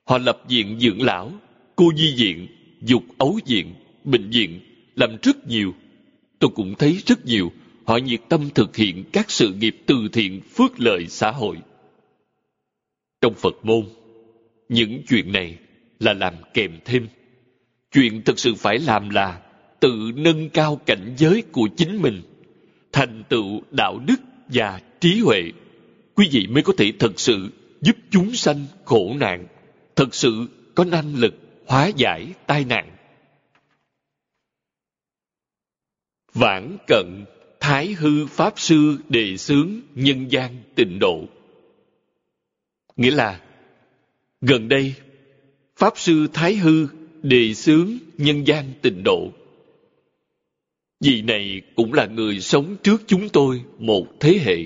Họ lập viện dưỡng lão, cô nhi viện, dục ấu viện, bệnh viện, làm rất nhiều. Tôi cũng thấy rất nhiều họ nhiệt tâm thực hiện các sự nghiệp từ thiện phước lợi xã hội. Trong phật môn, những chuyện này là làm kèm thêm. Chuyện thực sự phải làm là tự nâng cao cảnh giới của chính mình, thành tựu đạo đức và trí huệ. Quý vị mới có thể thật sự giúp chúng sanh khổ nạn, thật sự có năng lực hóa giải tai nạn. Vãn cận thái hư pháp sư đề xướng nhân gian tịnh độ. Nghĩa là, gần đây, pháp sư thái hư đề xướng nhân gian tịnh độ. Vị này cũng là người sống trước chúng tôi một thế hệ,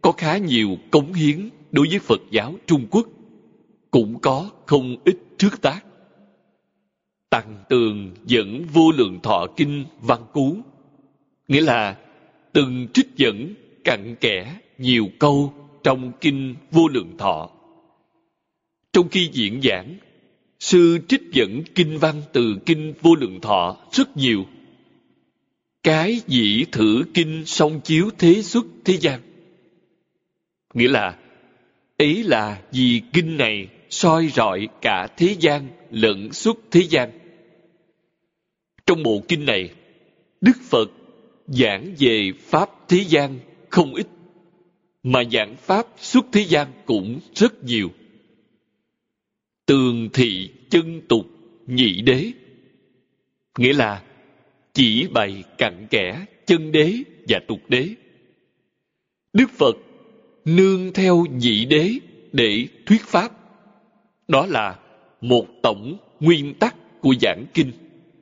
có khá nhiều cống hiến đối với phật giáo trung quốc, cũng có không ít trước tác. Tăng tường dẫn vô lượng thọ kinh văn cú, nghĩa là từng trích dẫn, cặn kẽ nhiều câu trong kinh vô lượng thọ. Trong khi diễn giảng, sư trích dẫn kinh văn từ kinh vô lượng thọ rất nhiều. Cái dĩ thử kinh song chiếu thế xuất thế gian. Nghĩa là, ấy là vì kinh này soi rọi cả thế gian lẫn xuất thế gian. Trong bộ kinh này, đức phật giảng về pháp thế gian không ít, mà giảng pháp xuất thế gian cũng rất nhiều. Tường thị chân tục nhị đế, nghĩa là chỉ bày cặn kẽ chân đế và tục đế. Đức phật nương theo nhị đế để thuyết pháp, đó là một tổng nguyên tắc của giảng kinh,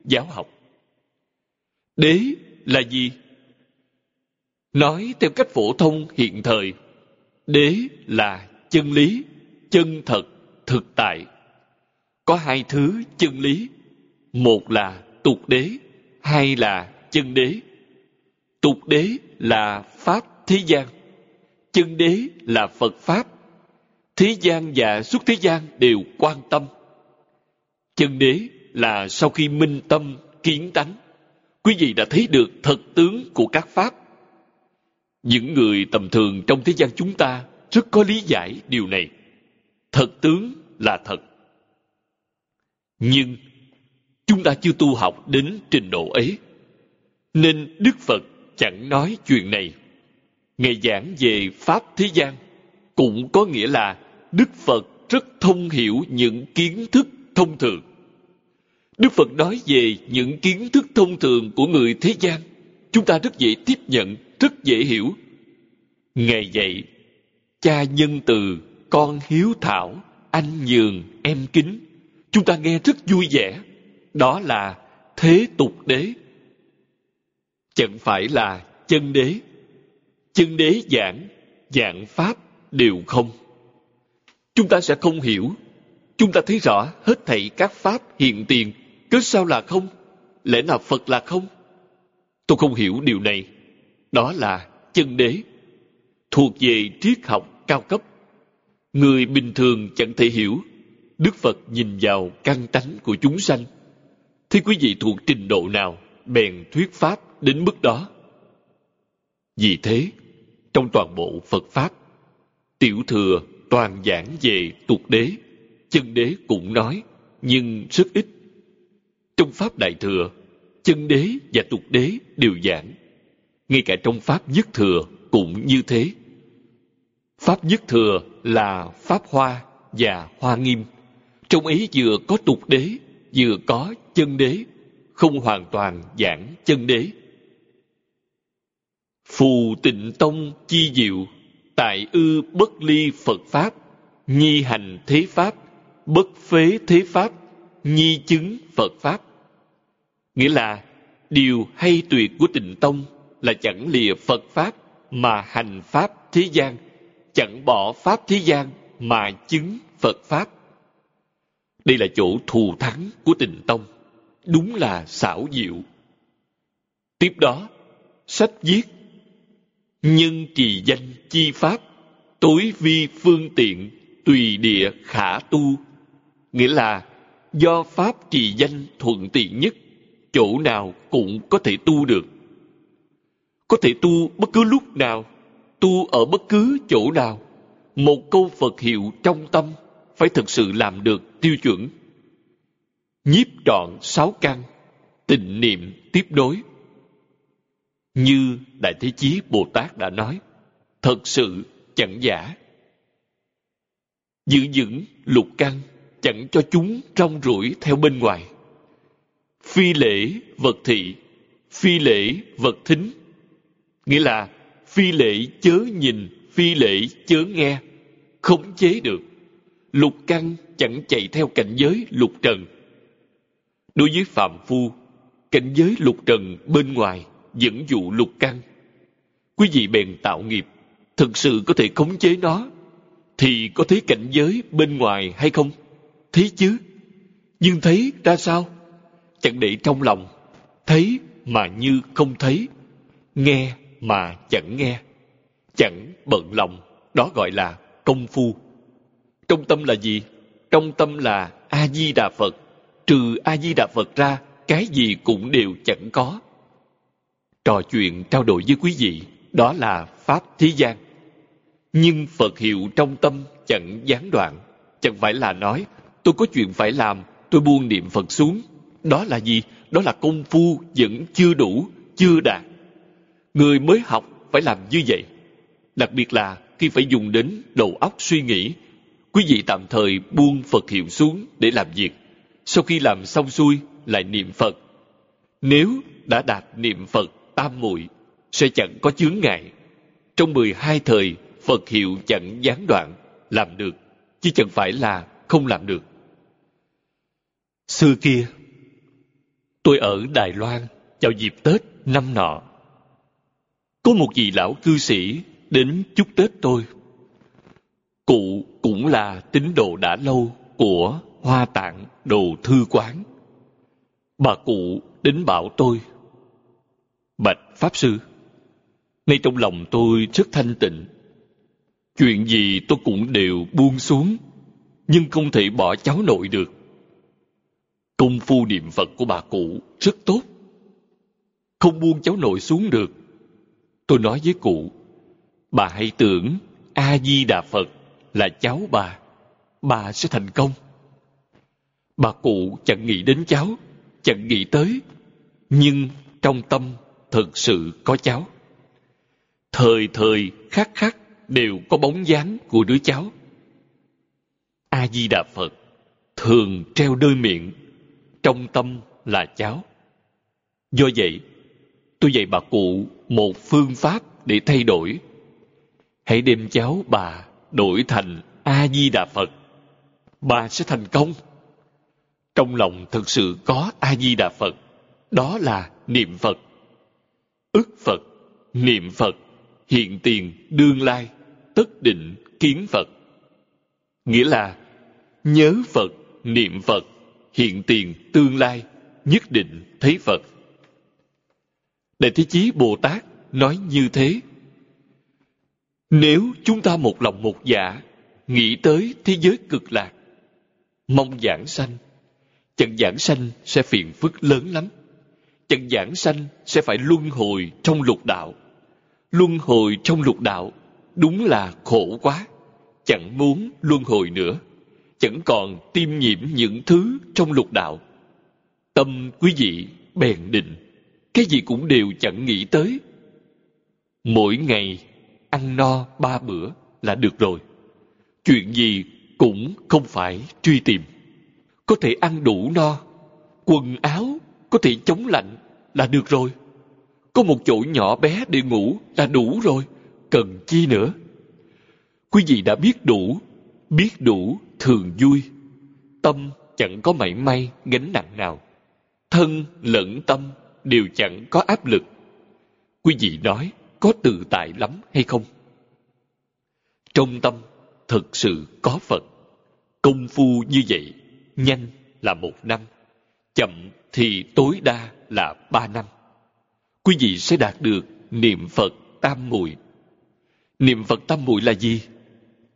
giáo học. Đế là gì? Nói theo cách phổ thông hiện thời, đế là chân lý, chân thật, thực tại. Có hai thứ chân lý, một là tục đế, hai là chân đế. Tục đế là pháp thế gian, chân đế là phật pháp. Thế gian và xuất thế gian đều quan tâm. Chân đế là sau khi minh tâm kiến tánh quý vị đã thấy được thật tướng của các pháp. Những người tầm thường trong thế gian chúng ta rất có lý giải điều này. Thật tướng là thật. Nhưng chúng ta chưa tu học đến trình độ ấy, nên đức phật chẳng nói chuyện này. Ngày giảng về pháp thế gian cũng có nghĩa là đức phật rất thông hiểu những kiến thức thông thường đức phật nói về những kiến thức thông thường của người thế gian. Chúng ta rất dễ tiếp nhận, rất dễ hiểu. Ngày dạy, cha nhân từ, con hiếu thảo, anh nhường, em kính. Chúng ta nghe rất vui vẻ. Đó là thế tục đế. Chẳng phải là chân đế. Chân đế giảng dạng pháp đều không. Chúng ta sẽ không hiểu. Chúng ta thấy rõ hết thảy các pháp hiện tiền cớ sao là không? Lẽ nào phật là không? Tôi không hiểu điều này. Đó là chân đế, thuộc về triết học cao cấp. Người bình thường chẳng thể hiểu. Đức phật nhìn vào căn tánh của chúng sanh. Thì quý vị thuộc trình độ nào bèn thuyết pháp đến mức đó? Vì thế, trong toàn bộ phật pháp, tiểu thừa toàn giảng về tục đế. Chân đế cũng nói, nhưng rất ít trong pháp đại thừa chân đế và tục đế đều giảng. Ngay cả trong pháp nhất thừa cũng như thế. Pháp nhất thừa là pháp hoa và hoa nghiêm. Trong ấy vừa có tục đế vừa có chân đế không hoàn toàn giảng chân đế. Phù tịnh tông chi diệu tại ư bất ly phật pháp nhi hành thế pháp bất phế thế pháp, nhi chứng Phật Pháp. Nghĩa là, điều hay tuyệt của tịnh tông là chẳng lìa Phật Pháp mà hành Pháp thế gian, chẳng bỏ Pháp thế gian mà chứng Phật Pháp. Đây là chỗ thù thắng của tịnh tông. Đúng là xảo diệu. Tiếp đó, sách viết Nhân trì danh chi pháp, tối vi phương tiện, tùy địa khả tu. Nghĩa là do pháp trì danh thuận tiện nhất, chỗ nào cũng có thể tu được. Có thể tu bất cứ lúc nào, tu ở bất cứ chỗ nào. Một câu Phật hiệu trong tâm phải thực sự làm được tiêu chuẩn. Nhiếp trọn sáu căn, tịnh niệm tiếp nối. Như Đại Thế Chí Bồ Tát đã nói, thật sự chẳng giả. Giữ vững lục căn, chẳng cho chúng rong rủi theo bên ngoài. Phi lễ vật thị, phi lễ vật thính. Nghĩa là phi lễ chớ nhìn, phi lễ chớ nghe, khống chế được. Lục căn chẳng chạy theo cảnh giới lục trần. Đối với phạm phu, cảnh giới lục trần bên ngoài dẫn dụ lục căn. Quý vị bèn tạo nghiệp, thực sự có thể khống chế nó, thì có thấy cảnh giới bên ngoài hay không? Thấy chứ. Nhưng thấy ra sao? Chẳng để trong lòng, thấy mà như không thấy, nghe mà chẳng nghe, chẳng bận lòng, đó gọi là công phu. Trong tâm là gì? Trong tâm là A-di-đà Phật. Trừ A-di-đà Phật ra, cái gì cũng đều chẳng có trò chuyện trao đổi với quý vị đó là pháp thế gian nhưng phật hiệu trong tâm chẳng gián đoạn chẳng phải là nói tôi có chuyện phải làm tôi buông niệm phật xuống đó là gì? Đó là công phu vẫn chưa đủ chưa đạt. Người mới học phải làm như vậy. Đặc biệt là khi phải dùng đến đầu óc suy nghĩ quý vị tạm thời buông phật hiệu xuống để làm việc. Sau khi làm xong xuôi lại niệm phật. Nếu đã đạt niệm phật tam muội sẽ chẳng có chướng ngại. Trong mười hai thời, Phật hiệu chẳng gián đoạn, làm được, chứ chẳng phải là không làm được. Xưa kia, tôi ở Đài Loan vào dịp Tết năm nọ. Có một vị lão cư sĩ đến chúc Tết tôi. Cụ cũng là tín đồ đã lâu của Hoa Tạng Đồ Thư Quán. Bà cụ đến bảo tôi Bạch Pháp Sư, nay trong lòng tôi rất thanh tịnh. Chuyện gì tôi cũng đều buông xuống, nhưng không thể bỏ cháu nội được. Công phu niệm Phật của bà cụ rất tốt. Không buông cháu nội xuống được. Tôi nói với cụ, bà hãy tưởng A-di-đà Phật là cháu bà, bà sẽ thành công. Bà cụ chẳng nghĩ đến cháu, chẳng nghĩ tới, nhưng trong tâm thực sự có cháu. Thời thời khắc khắc đều có bóng dáng của đứa cháu. A-di-đà Phật thường treo đôi miệng, trong tâm là cháu. Do vậy, tôi dạy bà cụ một phương pháp để thay đổi. Hãy đem cháu bà đổi thành A-di-đà Phật. Bà sẽ thành công. Trong lòng thực sự có A-di-đà Phật. Đó là niệm Phật ức Phật, niệm Phật, hiện tiền, đương lai, tất định, kiến Phật. Nghĩa là nhớ Phật, niệm Phật, hiện tiền, tương lai, nhất định thấy Phật. Đại Thế Chí Bồ Tát nói như thế. Nếu chúng ta một lòng một dạ, nghĩ tới thế giới cực lạc, mong giảng sanh, chẳng giảng sanh sẽ phiền phức lớn lắm chẳng giảng sanh sẽ phải luân hồi trong lục đạo. Luân hồi trong lục đạo đúng là khổ quá. Chẳng muốn luân hồi nữa. Chẳng còn tiêm nhiễm những thứ trong lục đạo. Tâm quý vị bèn định. Cái gì cũng đều chẳng nghĩ tới. Mỗi ngày ăn no ba bữa là được rồi. Chuyện gì cũng không phải truy tìm. Có thể ăn đủ no, quần áo có thể chống lạnh là được rồi. Có một chỗ nhỏ bé để ngủ là đủ rồi, cần chi nữa. Quý vị đã biết đủ, biết đủ thường vui. tâm chẳng có mảy may gánh nặng nào. Thân lẫn tâm đều chẳng có áp lực. Quý vị nói có tự tại lắm hay không? Trong tâm thực sự có Phật. Công phu như vậy, nhanh là một năm, chậm thì tối đa là ba năm. Quý vị sẽ đạt được niệm Phật tam muội. Niệm Phật tam muội là gì?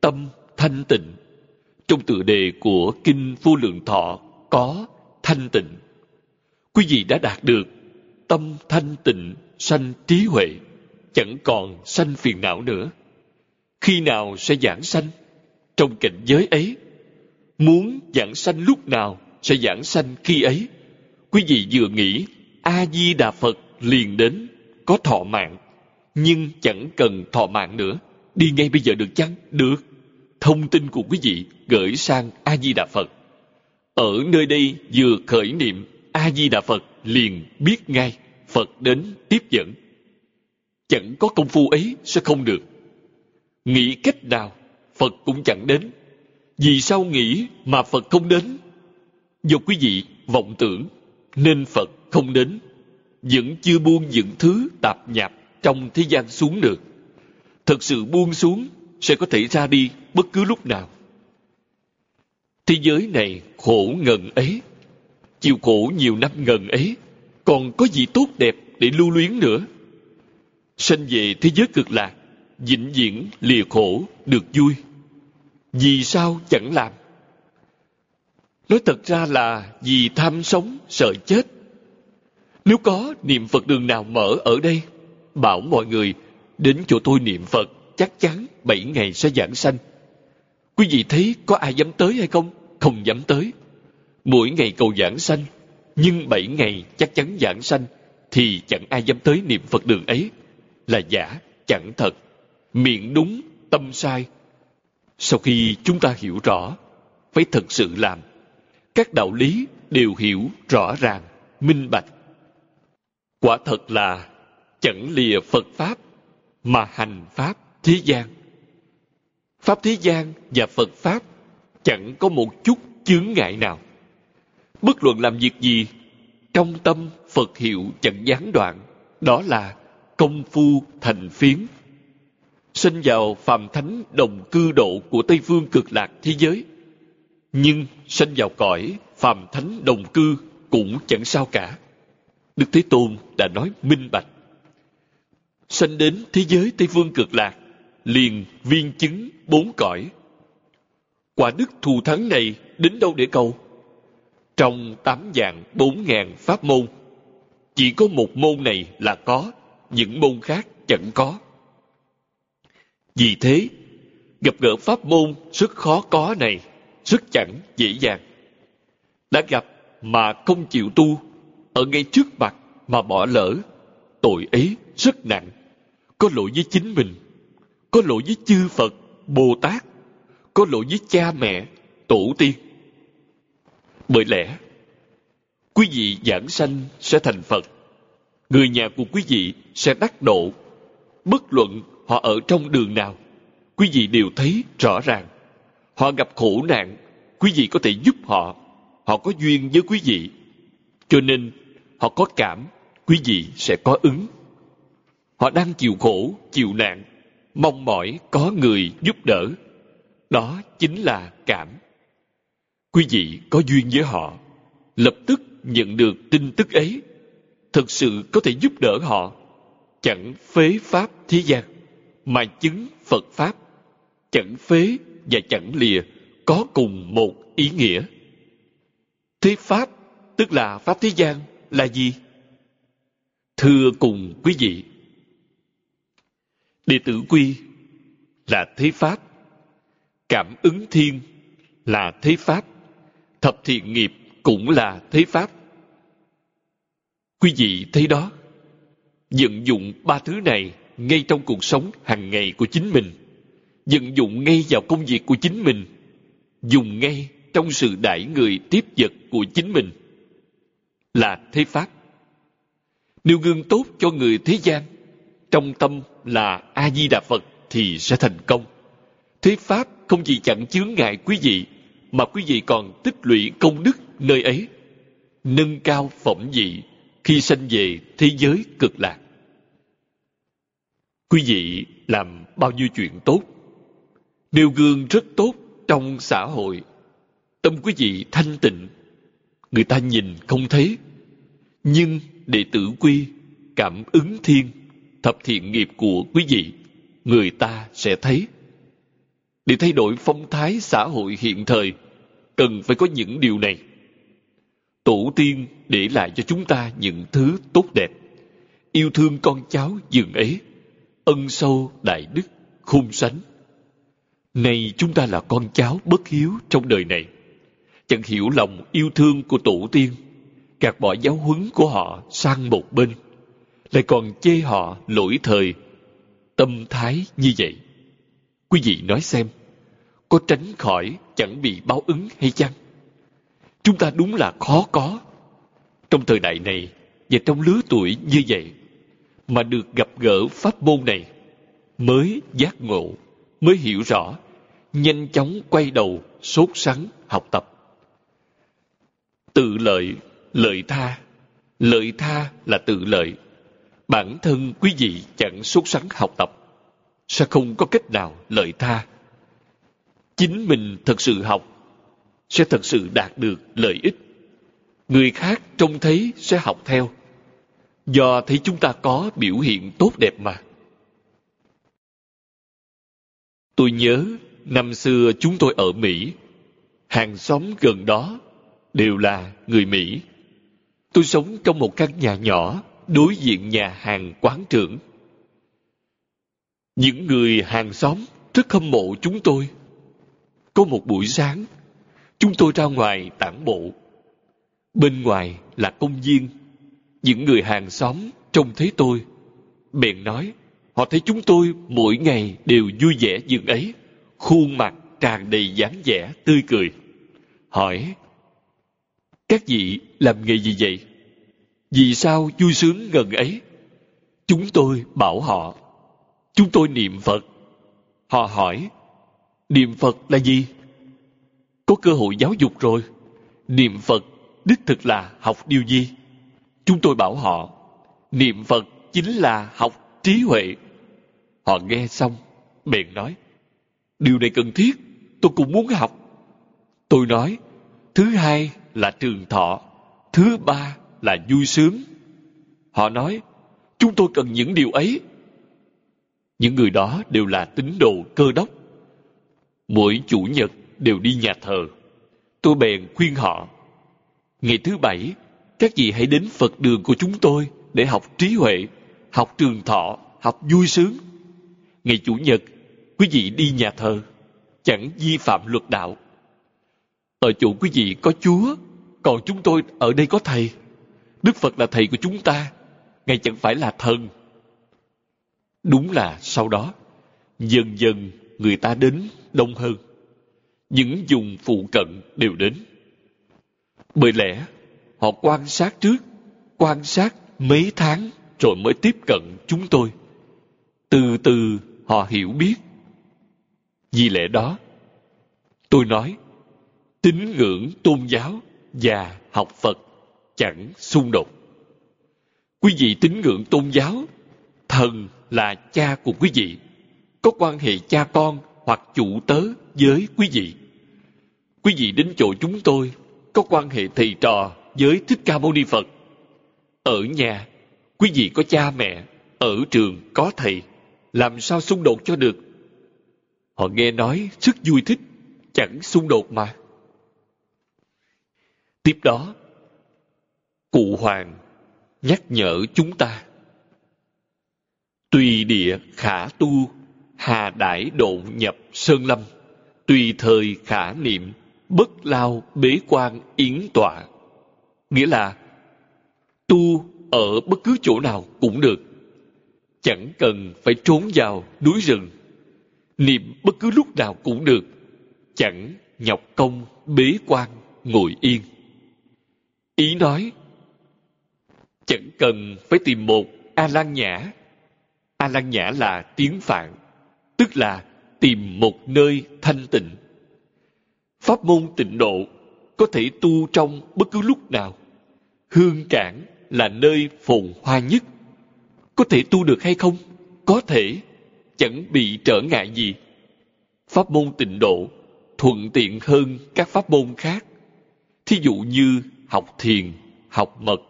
Tâm thanh tịnh. Trong tựa đề của Kinh Vô Lượng Thọ có thanh tịnh. Quý vị đã đạt được tâm thanh tịnh sanh trí huệ, chẳng còn sanh phiền não nữa. Khi nào sẽ giảng sanh? Trong cảnh giới ấy, muốn giảng sanh lúc nào sẽ giảng sanh khi ấy. Quý vị vừa nghĩ A-di-đà Phật liền đến, có thọ mạng, nhưng chẳng cần thọ mạng nữa. Đi ngay bây giờ được chăng? Được. Thông tin của quý vị gửi sang A-di-đà Phật. Ở nơi đây vừa khởi niệm A-di-đà Phật liền biết ngay Phật đến tiếp dẫn. Chẳng có công phu ấy sẽ không được. Nghĩ cách nào, Phật cũng chẳng đến. Vì sao nghĩ mà Phật không đến? Do quý vị vọng tưởng, nên Phật không đến. Vẫn chưa buông những thứ tạp nhạp trong thế gian xuống được. Thật sự buông xuống sẽ có thể ra đi bất cứ lúc nào. Thế giới này khổ ngần ấy, chịu khổ nhiều năm ngần ấy, còn có gì tốt đẹp để lưu luyến nữa. Sanh về thế giới cực lạc, vĩnh viễn lìa khổ được vui. Vì sao chẳng làm? Nói thật ra là vì tham sống, sợ chết. Nếu có niệm Phật đường nào mở ở đây, bảo mọi người đến chỗ tôi niệm Phật, chắc chắn bảy ngày sẽ giảng sanh. Quý vị thấy có ai dám tới hay không? Không dám tới. Mỗi ngày cầu giảng sanh, nhưng bảy ngày chắc chắn giảng sanh, thì chẳng ai dám tới niệm Phật đường ấy. Là giả, chẳng thật. Miệng đúng, tâm sai. Sau khi chúng ta hiểu rõ, phải thật sự làm. Các đạo lý đều hiểu rõ ràng, minh bạch. Quả thật là chẳng lìa Phật Pháp mà hành Pháp thế gian. Pháp thế gian và Phật Pháp chẳng có một chút chướng ngại nào. Bất luận làm việc gì, trong tâm Phật hiệu chẳng gián đoạn, đó là công phu thành phiến. Sinh vào phàm thánh đồng cư độ của Tây Phương cực lạc thế giới. Nhưng sinh vào cõi phàm thánh đồng cư cũng chẳng sao cả. Đức Thế Tôn đã nói minh bạch. Sanh đến thế giới Tây Phương cực lạc, liền viên chứng bốn cõi. Quả đức thù thắng này đến đâu để cầu? Trong tám dạng bốn ngàn pháp môn, chỉ có một môn này là có, những môn khác chẳng có. Vì thế, gặp gỡ pháp môn rất khó có này, rất chẳng dễ dàng. Đã gặp mà không chịu tu, ở ngay trước mặt mà bỏ lỡ, tội ấy rất nặng. Có lỗi với chính mình, có lỗi với chư Phật, Bồ Tát, có lỗi với cha mẹ, tổ tiên. Bởi lẽ, quý vị giảng sanh sẽ thành Phật. Người nhà của quý vị sẽ đắc độ. Bất luận họ ở trong đường nào, quý vị đều thấy rõ ràng. Họ gặp khổ nạn, quý vị có thể giúp họ. Họ có duyên với quý vị. Cho nên, họ có cảm, quý vị sẽ có ứng. Họ đang chịu khổ, chịu nạn, mong mỏi có người giúp đỡ. Đó chính là cảm. Quý vị có duyên với họ, lập tức nhận được tin tức ấy, thực sự có thể giúp đỡ họ, chẳng phế pháp thế gian, mà chứng Phật Pháp, chẳng phế và chẳng lìa, có cùng một ý nghĩa. Thế Pháp, tức là Pháp thế gian, là gì? Thưa cùng quý vị, Đệ tử quy là thế Pháp, cảm ứng thiên là thế Pháp, thập thiện nghiệp cũng là thế Pháp. Quý vị thấy đó, vận dụng ba thứ này ngay trong cuộc sống hàng ngày của chính mình, vận dụng ngay vào công việc của chính mình, dùng ngay trong sự đãi người tiếp vật của chính mình là thế Pháp. Nêu gương tốt cho người thế gian, trong tâm là a di đà phật thì sẽ thành công thế pháp không chỉ chẳng chướng ngại quý vị mà quý vị còn tích lũy công đức nơi ấy, nâng cao phẩm vị khi sanh về thế giới cực lạc. Quý vị làm bao nhiêu chuyện tốt, nêu gương rất tốt trong xã hội. Tâm quý vị thanh tịnh, người ta nhìn không thấy, nhưng đệ tử quy cảm ứng thiên thập thiện nghiệp của quý vị, người ta sẽ thấy. Để thay đổi phong thái xã hội hiện thời, cần phải có những điều này. Tổ tiên để lại cho chúng ta những thứ tốt đẹp. Yêu thương con cháu dường ấy, ân sâu đại đức, khôn sánh. Nay chúng ta là con cháu bất hiếu trong đời này. Chẳng hiểu lòng yêu thương của tổ tiên, gạt bỏ giáo huấn của họ sang một bên lại còn chê họ lỗi thời. Tâm thái như vậy. Quý vị nói xem, có tránh khỏi chẳng bị báo ứng hay chăng? Chúng ta đúng là khó có. Trong thời đại này và trong lứa tuổi như vậy mà được gặp gỡ pháp môn này, mới giác ngộ, mới hiểu rõ, nhanh chóng quay đầu sốt sắng học tập. Tự lợi lợi tha. Lợi tha là tự lợi bản thân quý vị chẳng sốt sắng học tập, sẽ không có cách nào lợi tha. Chính mình thật sự học, sẽ thật sự đạt được lợi ích. Người khác trông thấy sẽ học theo. Do thấy chúng ta có biểu hiện tốt đẹp mà. Tôi nhớ năm xưa chúng tôi ở mỹ. Hàng xóm gần đó đều là người mỹ. Tôi sống trong một căn nhà nhỏ đối diện nhà hàng quán trưởng. Những người hàng xóm rất hâm mộ chúng tôi. Có một buổi sáng, chúng tôi ra ngoài tản bộ. Bên ngoài là công viên. Những người hàng xóm trông thấy tôi, bèn nói, họ thấy chúng tôi mỗi ngày đều vui vẻ dường ấy, khuôn mặt tràn đầy dáng vẻ tươi cười. Hỏi, các vị làm nghề gì vậy? Vì sao vui sướng gần ấy? Chúng tôi bảo họ, chúng tôi niệm phật. Họ hỏi, niệm phật là gì? Có cơ hội giáo dục rồi. Niệm phật đích thực là học điều gì? Chúng tôi bảo họ, niệm phật chính là học trí huệ. Họ nghe xong, bèn nói, điều này cần thiết, tôi cũng muốn học. Tôi nói, thứ hai là trường thọ, thứ ba là vui sướng. Họ nói, chúng tôi cần những điều ấy. Những người đó đều là tín đồ cơ đốc. Mỗi chủ nhật đều đi nhà thờ. Tôi bèn khuyên họ, ngày thứ bảy, các vị hãy đến phật đường của chúng tôi để học trí huệ, học trường thọ, học vui sướng. Ngày chủ nhật, quý vị đi nhà thờ, chẳng vi phạm luật đạo. Ở chỗ quý vị có chúa, còn chúng tôi ở đây có thầy đức phật là thầy của chúng ta, ngài chẳng phải là thần. Đúng là sau đó, dần dần người ta đến đông hơn. Những vùng phụ cận đều đến. Bởi lẽ, họ quan sát trước, quan sát mấy tháng rồi mới tiếp cận chúng tôi. Từ từ họ hiểu biết. Vì lẽ đó, tôi nói, tín ngưỡng tôn giáo và học phật chẳng xung đột. Quý vị tín ngưỡng tôn giáo, thần là cha của quý vị, có quan hệ cha con hoặc chủ tớ với quý vị. Quý vị đến chỗ chúng tôi, có quan hệ thầy trò với thích ca mâu ni phật. Ở nhà, quý vị có cha mẹ, ở trường có thầy, làm sao xung đột cho được? Họ nghe nói rất vui thích, chẳng xung đột mà. Tiếp đó cụ hoàng nhắc nhở chúng ta. Tùy địa khả tu, hà đãi độ nhập sơn lâm. Tùy thời khả niệm, bất lao bế quan yến tọa. Nghĩa là, tu ở bất cứ chỗ nào cũng được. Chẳng cần phải trốn vào núi rừng. Niệm bất cứ lúc nào cũng được. Chẳng nhọc công bế quan ngồi yên. Ý nói cần phải tìm một a lan nhã a lan nhã là tiếng phạn tức là tìm một nơi thanh tịnh Pháp môn tịnh độ có thể tu trong bất cứ lúc nào. Hương cảng là nơi phồn hoa nhất. Có thể tu được hay không? Có thể, chẳng bị trở ngại gì. Pháp môn tịnh độ thuận tiện hơn các pháp môn khác. Thí dụ như học thiền, học mật,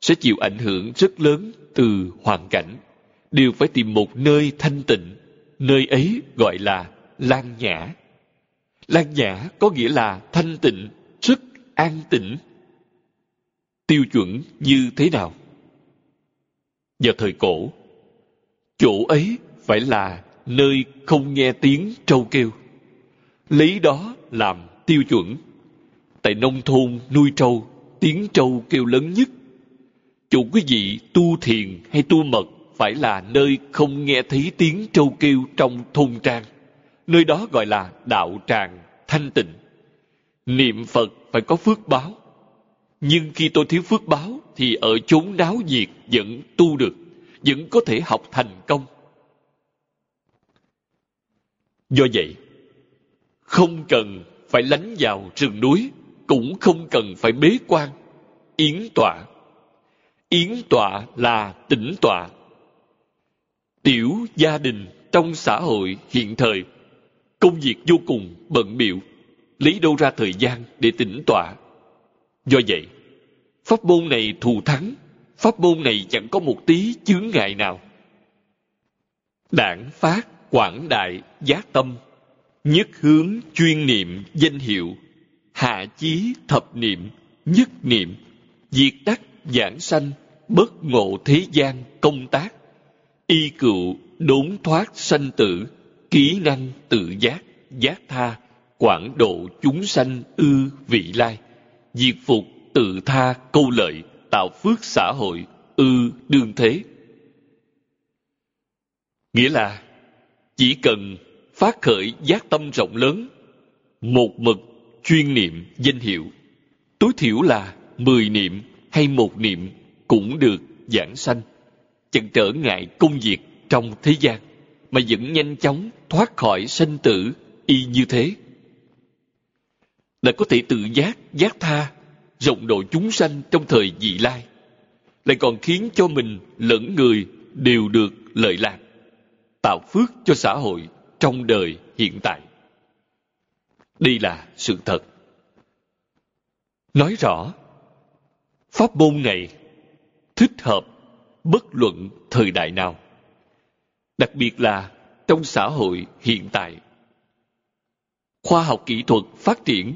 sẽ chịu ảnh hưởng rất lớn từ hoàn cảnh. Đều phải tìm một nơi thanh tịnh, nơi ấy gọi là lan nhã. Lan nhã có nghĩa là thanh tịnh, rất an tĩnh. Tiêu chuẩn như thế nào? Vào thời cổ, chỗ ấy phải là nơi không nghe tiếng trâu kêu. Lấy đó làm tiêu chuẩn. Tại nông thôn nuôi trâu, tiếng trâu kêu lớn nhất. Chủ quý vị tu thiền hay tu mật phải là nơi không nghe thấy tiếng trâu kêu trong thôn trang. Nơi đó gọi là đạo tràng, thanh tịnh. Niệm Phật phải có phước báo. Nhưng khi tôi thiếu phước báo thì ở chốn náo nhiệt vẫn tu được, vẫn có thể học thành công. Do vậy, không cần phải lánh vào rừng núi, cũng không cần phải bế quan, yến tọa. Yến tọa là tĩnh tọa. Tiểu gia đình trong xã hội hiện thời, công việc vô cùng bận biệu, lấy đâu ra thời gian để tĩnh tọa. Do vậy, pháp môn này thù thắng, pháp môn này chẳng có một tí chướng ngại nào. Đảng phát quảng đại giác tâm nhất hướng chuyên niệm danh hiệu hạ chí thập niệm nhất niệm diệt đắc giảng sanh bất ngộ thế gian công tác. Y cựu đốn thoát sanh tử ký năng tự giác giác tha quảng độ chúng sanh ư vị lai. Diệt phục tự tha câu lợi tạo phước xã hội ư đương thế. Nghĩa là chỉ cần phát khởi giác tâm rộng lớn, một mực chuyên niệm danh hiệu, tối thiểu là mười niệm hay một niệm cũng được giảng sanh, chẳng trở ngại công việc trong thế gian, mà vẫn nhanh chóng thoát khỏi sanh tử y như thế. Là có thể tự giác, giác tha, rộng độ chúng sanh trong thời dị lai, lại còn khiến cho mình lẫn người đều được lợi lạc, tạo phước cho xã hội trong đời hiện tại. Đây là sự thật. Nói rõ, pháp môn này thích hợp bất luận thời đại nào. Đặc biệt là trong xã hội hiện tại. Khoa học kỹ thuật phát triển,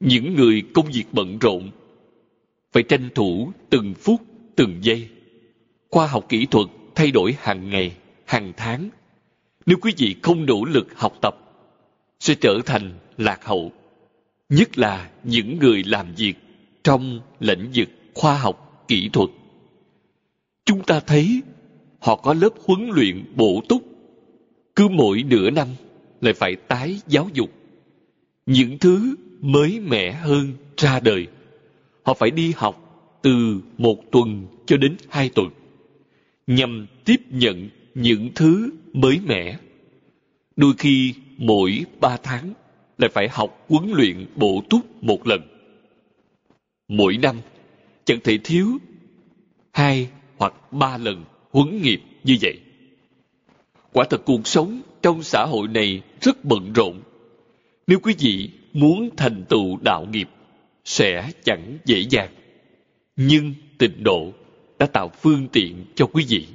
những người công việc bận rộn phải tranh thủ từng phút, từng giây. Khoa học kỹ thuật thay đổi hàng ngày, hàng tháng, nếu quý vị không nỗ lực học tập, sẽ trở thành lạc hậu. Nhất là những người làm việc trong lĩnh vực khoa học, kỹ thuật. Chúng ta thấy họ có lớp huấn luyện bổ túc. Cứ mỗi nửa năm lại phải tái giáo dục. Những thứ mới mẻ hơn ra đời. Họ phải đi học từ một tuần cho đến hai tuần nhằm tiếp nhận những thứ mới mẻ. Đôi khi mỗi ba tháng lại phải học huấn luyện bổ túc một lần. Mỗi năm chẳng thể thiếu hai hoặc ba lần huấn nghiệp như vậy. Quả thật cuộc sống trong xã hội này rất bận rộn. Nếu quý vị muốn thành tựu đạo nghiệp sẽ chẳng dễ dàng. Nhưng tịnh độ đã tạo phương tiện cho quý vị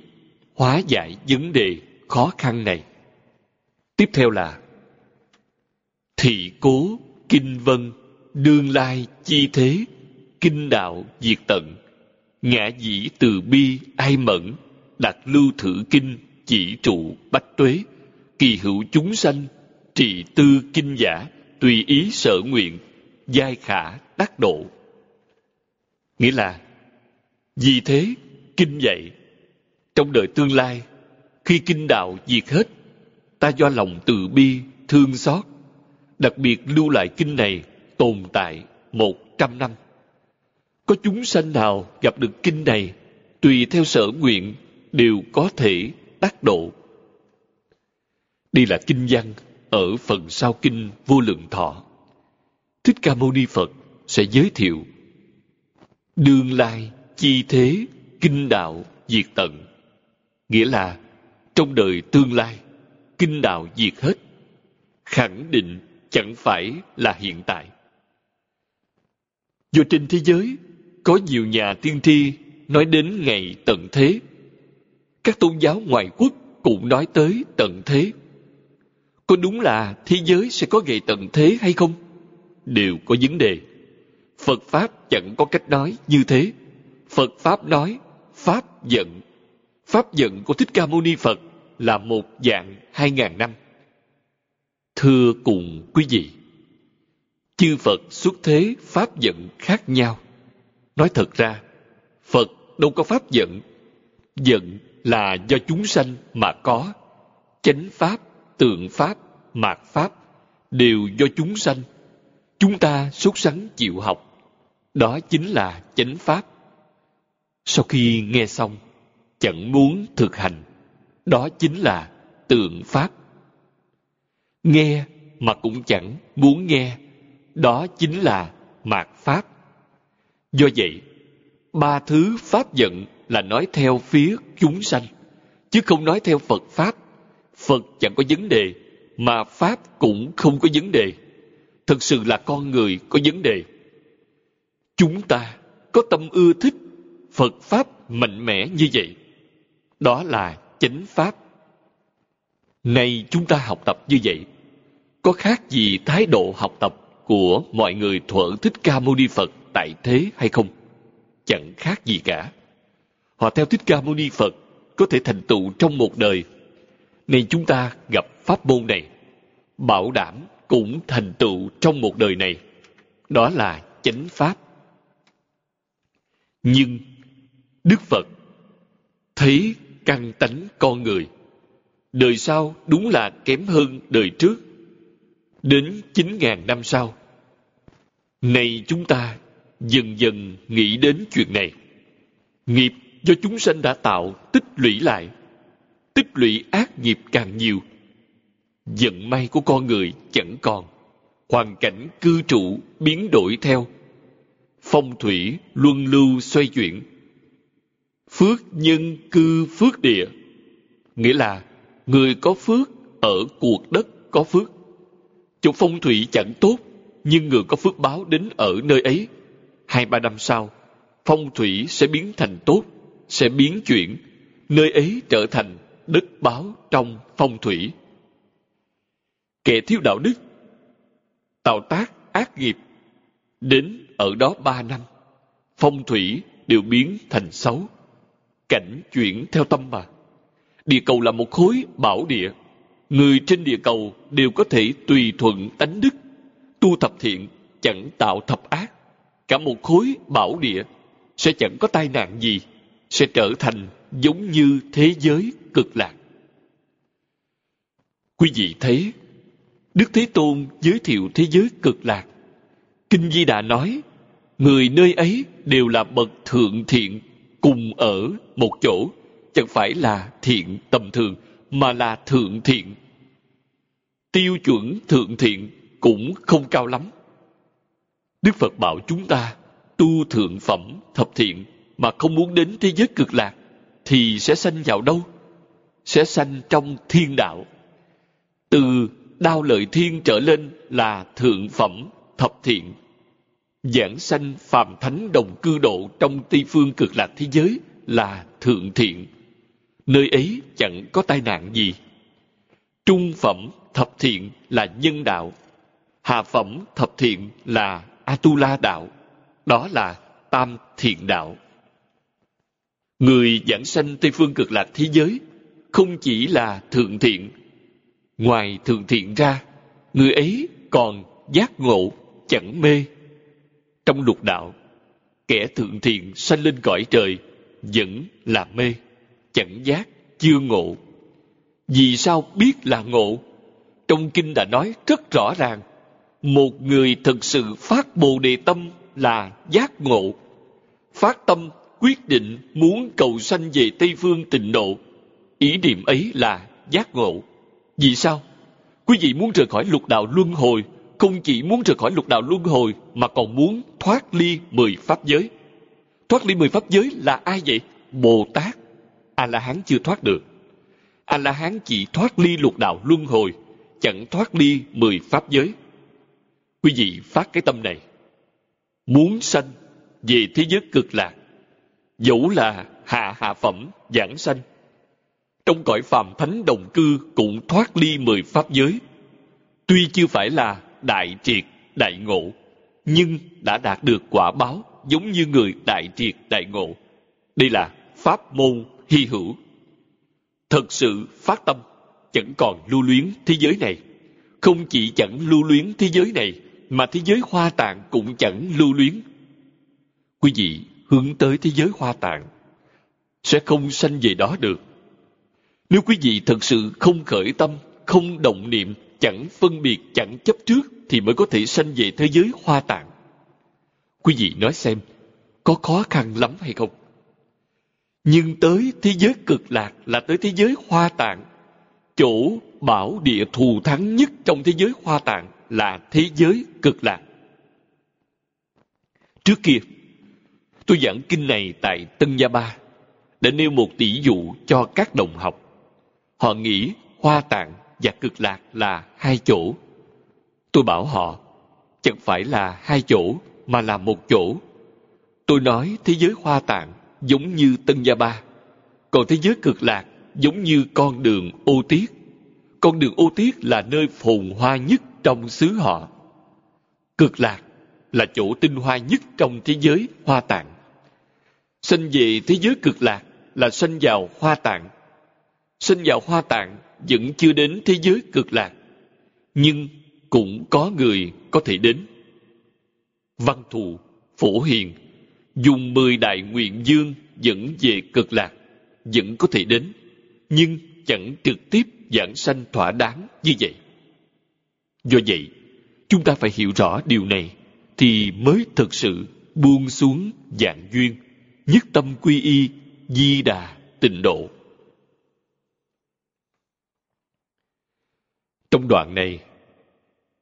hóa giải vấn đề khó khăn này. Tiếp theo là Thị cố, kinh vân, đương lai, chi thế, kinh đạo, diệt tận, ngã dĩ từ bi, ai mẫn, đặt lưu thử kinh, chỉ trụ, bách tuế, kỳ hữu chúng sanh, trì tư kinh giả, tùy ý sở nguyện, giai khả đắc độ. Nghĩa là, vì thế, kinh dạy trong đời tương lai, khi kinh đạo diệt hết, ta do lòng từ bi, thương xót, đặc biệt lưu lại kinh này tồn tại một trăm năm. Có chúng sanh nào gặp được kinh này, tùy theo sở nguyện, đều có thể tác độ. Đây là kinh văn ở phần sau kinh vô lượng thọ. Thích Ca Mâu Ni Phật sẽ giới thiệu đương lai chi thế kinh đạo diệt tận nghĩa là trong đời tương lai kinh đạo diệt hết khẳng định chẳng phải là hiện tại do trên thế giới có nhiều nhà tiên tri nói đến ngày tận thế. Các tôn giáo ngoại quốc cũng nói tới tận thế. Có đúng là thế giới sẽ có ngày tận thế hay không? Đều có vấn đề. Phật pháp chẳng có cách nói như thế. Phật pháp nói, pháp giận. Pháp giận của thích ca mâu ni phật là một dạng hai ngàn năm. Thưa cùng quý vị, chư phật xuất thế pháp giận khác nhau nói thật ra, phật đâu có pháp giận. Giận là do chúng sanh mà có. Chánh pháp, tượng pháp, mạt pháp đều do chúng sanh. Chúng ta sốt sắng chịu học. Đó chính là chánh pháp. Sau khi nghe xong, chẳng muốn thực hành. Đó chính là tượng pháp. Nghe mà cũng chẳng muốn nghe. Đó chính là mạt pháp do vậy, ba thứ pháp giận là nói theo phía chúng sanh, chứ không nói theo phật pháp. Phật chẳng có vấn đề, mà pháp cũng không có vấn đề. Thực sự là con người có vấn đề. Chúng ta có tâm ưa thích phật pháp mạnh mẽ như vậy. Đó là chánh pháp. Nay chúng ta học tập như vậy, có khác gì thái độ học tập của mọi người thuở thích ca mâu ni phật? Tại thế hay không? Chẳng khác gì cả. Họ theo thích ca mâu ni phật, có thể thành tựu trong một đời. Nên chúng ta gặp pháp môn này, bảo đảm cũng thành tựu trong một đời này. Đó là chánh pháp. Nhưng đức phật thấy căn tánh con người, đời sau đúng là kém hơn đời trước. Đến chín ngàn năm sau, nay chúng ta dần dần nghĩ đến chuyện này. Nghiệp do chúng sanh đã tạo tích lũy lại. Tích lũy ác nghiệp càng nhiều. Vận may của con người chẳng còn. Hoàn cảnh cư trụ biến đổi theo. Phong thủy luân lưu xoay chuyển. Phước nhân cư phước địa. Nghĩa là người có phước ở cuộc đất có phước. Chỗ phong thủy chẳng tốt, nhưng người có phước báo đến ở nơi ấy hai ba năm sau, phong thủy sẽ biến thành tốt, sẽ biến chuyển, nơi ấy trở thành đất báo trong phong thủy. Kẻ thiếu đạo đức, tạo tác ác nghiệp, đến ở đó ba năm, phong thủy đều biến thành xấu. Cảnh chuyển theo tâm mà. Địa cầu là một khối bảo địa, người trên địa cầu đều có thể tùy thuận tánh đức, tu thập thiện chẳng tạo thập ác cả một khối bảo địa, sẽ chẳng có tai nạn gì, sẽ trở thành giống như thế giới cực lạc. Quý vị thấy, đức thế tôn giới thiệu thế giới cực lạc. Kinh di đà nói, người nơi ấy đều là bậc thượng thiện cùng ở một chỗ, chẳng phải là thiện tầm thường, mà là thượng thiện. Tiêu chuẩn thượng thiện cũng không cao lắm đức phật bảo chúng ta tu thượng phẩm thập thiện mà không muốn đến thế giới cực lạc thì sẽ sanh vào đâu? Sẽ sanh trong thiên đạo. Từ đao lợi thiên trở lên là thượng phẩm thập thiện. Giảng sanh phàm thánh đồng cư độ trong tây phương cực lạc thế giới là thượng thiện. Nơi ấy chẳng có tai nạn gì. Trung phẩm thập thiện là nhân đạo. Hạ phẩm thập thiện là atula đạo đó là tam thiện đạo người giảng sanh tây phương cực lạc thế giới không chỉ là thượng thiện ngoài thượng thiện ra, người ấy còn giác ngộ chẳng mê. Trong lục đạo, kẻ thượng thiện sanh lên cõi trời vẫn là mê, chẳng giác, chưa ngộ. Vì sao biết là ngộ? Trong kinh đã nói rất rõ ràng một người thực sự phát bồ đề tâm là giác ngộ phát tâm quyết định muốn cầu sanh về tây phương tịnh độ ý niệm ấy là giác ngộ vì sao quý vị muốn rời khỏi lục đạo luân hồi không chỉ muốn rời khỏi lục đạo luân hồi mà còn muốn thoát ly mười pháp giới. Thoát ly mười pháp giới là ai vậy? Bồ Tát. A-la-hán chưa thoát được. A-la-hán chỉ thoát ly lục đạo luân hồi, chẳng thoát ly mười pháp giới. Quý vị phát cái tâm này. Muốn sanh về thế giới cực lạc, dẫu là hạ hạ phẩm, giảng sanh. Trong cõi phàm thánh đồng cư cũng thoát ly mười pháp giới. Tuy chưa phải là đại triệt, đại ngộ, nhưng đã đạt được quả báo giống như người đại triệt, đại ngộ. Đây là pháp môn hy hữu. Thật sự phát tâm, chẳng còn lưu luyến thế giới này. Không chỉ chẳng lưu luyến thế giới này, mà thế giới hoa tạng cũng chẳng lưu luyến. Quý vị hướng tới thế giới hoa tạng, sẽ không sanh về đó được. Nếu quý vị thật sự không khởi tâm, không động niệm, chẳng phân biệt, chẳng chấp trước, thì mới có thể sanh về thế giới hoa tạng. Quý vị nói xem, có khó khăn lắm hay không? Nhưng tới thế giới cực lạc là tới thế giới hoa tạng. Chỗ bảo địa thù thắng nhất trong thế giới hoa tạng là thế giới cực lạc. Trước kia, tôi giảng kinh này tại Tân Gia Ba, để nêu một tỷ dụ cho các đồng học. Họ nghĩ hoa tạng và cực lạc là hai chỗ. Tôi bảo họ, chẳng phải là hai chỗ mà là một chỗ. Tôi nói thế giới hoa tạng giống như Tân Gia Ba, còn thế giới cực lạc giống như con đường ô tiết. Con đường ô tiết là nơi phồn hoa nhất trong xứ họ. Cực lạc là chỗ tinh hoa nhất trong thế giới hoa tạng. Sinh về thế giới cực lạc là sinh vào hoa tạng. Sinh vào hoa tạng vẫn chưa đến thế giới cực lạc. Nhưng cũng có người có thể đến. Văn thù, phổ hiền, dùng mười đại nguyện dương dẫn về cực lạc, vẫn có thể đến, nhưng chẳng trực tiếp giảng sanh thỏa đáng như vậy. Do vậy, chúng ta phải hiểu rõ điều này, thì mới thực sự buông xuống dạng duyên, nhất tâm quy y, di đà, tịnh độ. Trong đoạn này,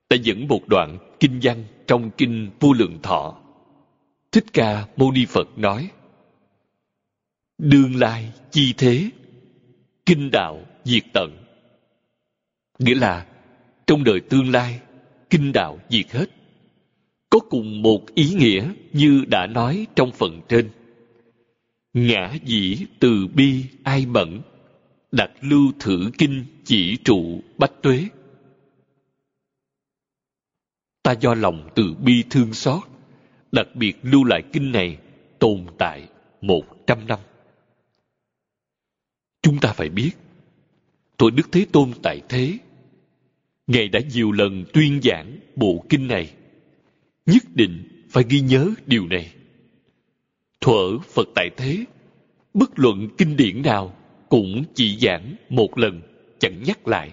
ta dẫn một đoạn kinh văn trong kinh vô lượng thọ. Thích Ca Mâu Ni Phật nói, Đương lai chi thế, kinh đạo diệt tận. Nghĩa là, trong đời tương lai, kinh đạo diệt hết. Có cùng một ý nghĩa như đã nói trong phần trên. Ngã dĩ từ bi ai mẫn, đặt lưu thử kinh chỉ trụ bách tuế ta do lòng từ bi thương xót, đặc biệt lưu lại kinh này tồn tại một trăm năm. Chúng ta phải biết, Tổ Đức Thế Tôn tại thế, Ngài đã nhiều lần tuyên giảng bộ kinh này. Nhất định phải ghi nhớ điều này. Thuở Phật tại thế, bất luận kinh điển nào cũng chỉ giảng một lần, chẳng nhắc lại.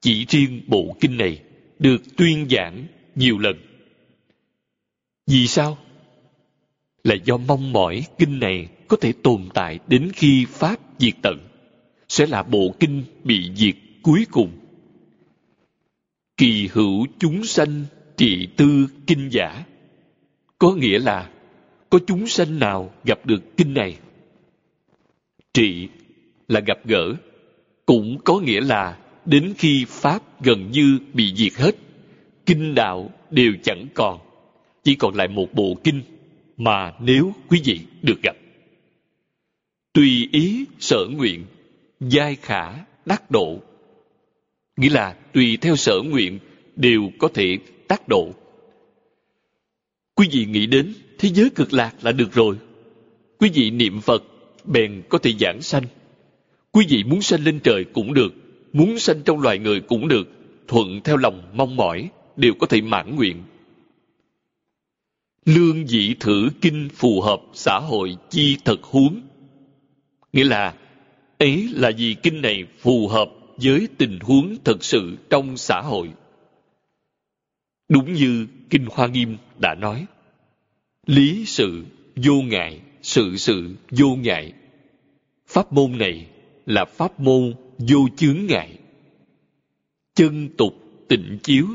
Chỉ riêng bộ kinh này được tuyên giảng nhiều lần. Vì sao? Là do mong mỏi kinh này có thể tồn tại đến khi Pháp diệt tận, sẽ là bộ kinh bị diệt cuối cùng. Kỳ hữu chúng sanh trị tư kinh giả, có nghĩa là có chúng sanh nào gặp được kinh này. Trị là gặp gỡ, cũng có nghĩa là đến khi Pháp gần như bị diệt hết kinh đạo đều chẳng còn chỉ còn lại một bộ kinh mà nếu quý vị được gặp tùy ý sở nguyện giai khả đắc độ nghĩa là tùy theo sở nguyện đều có thể tác độ quý vị nghĩ đến thế giới cực lạc là được rồi quý vị niệm phật bèn có thể giảng sanh quý vị muốn sanh lên trời cũng được muốn sanh trong loài người cũng được thuận theo lòng mong mỏi đều có thể mãn nguyện. Lương dị thử kinh phù hợp xã hội chi thật huống. Nghĩa là, ấy là vì kinh này phù hợp với tình huống thực sự trong xã hội. Đúng như Kinh Hoa Nghiêm đã nói, lý sự vô ngại, sự sự vô ngại. Pháp môn này là pháp môn vô chướng ngại. Chân tục tịnh chiếu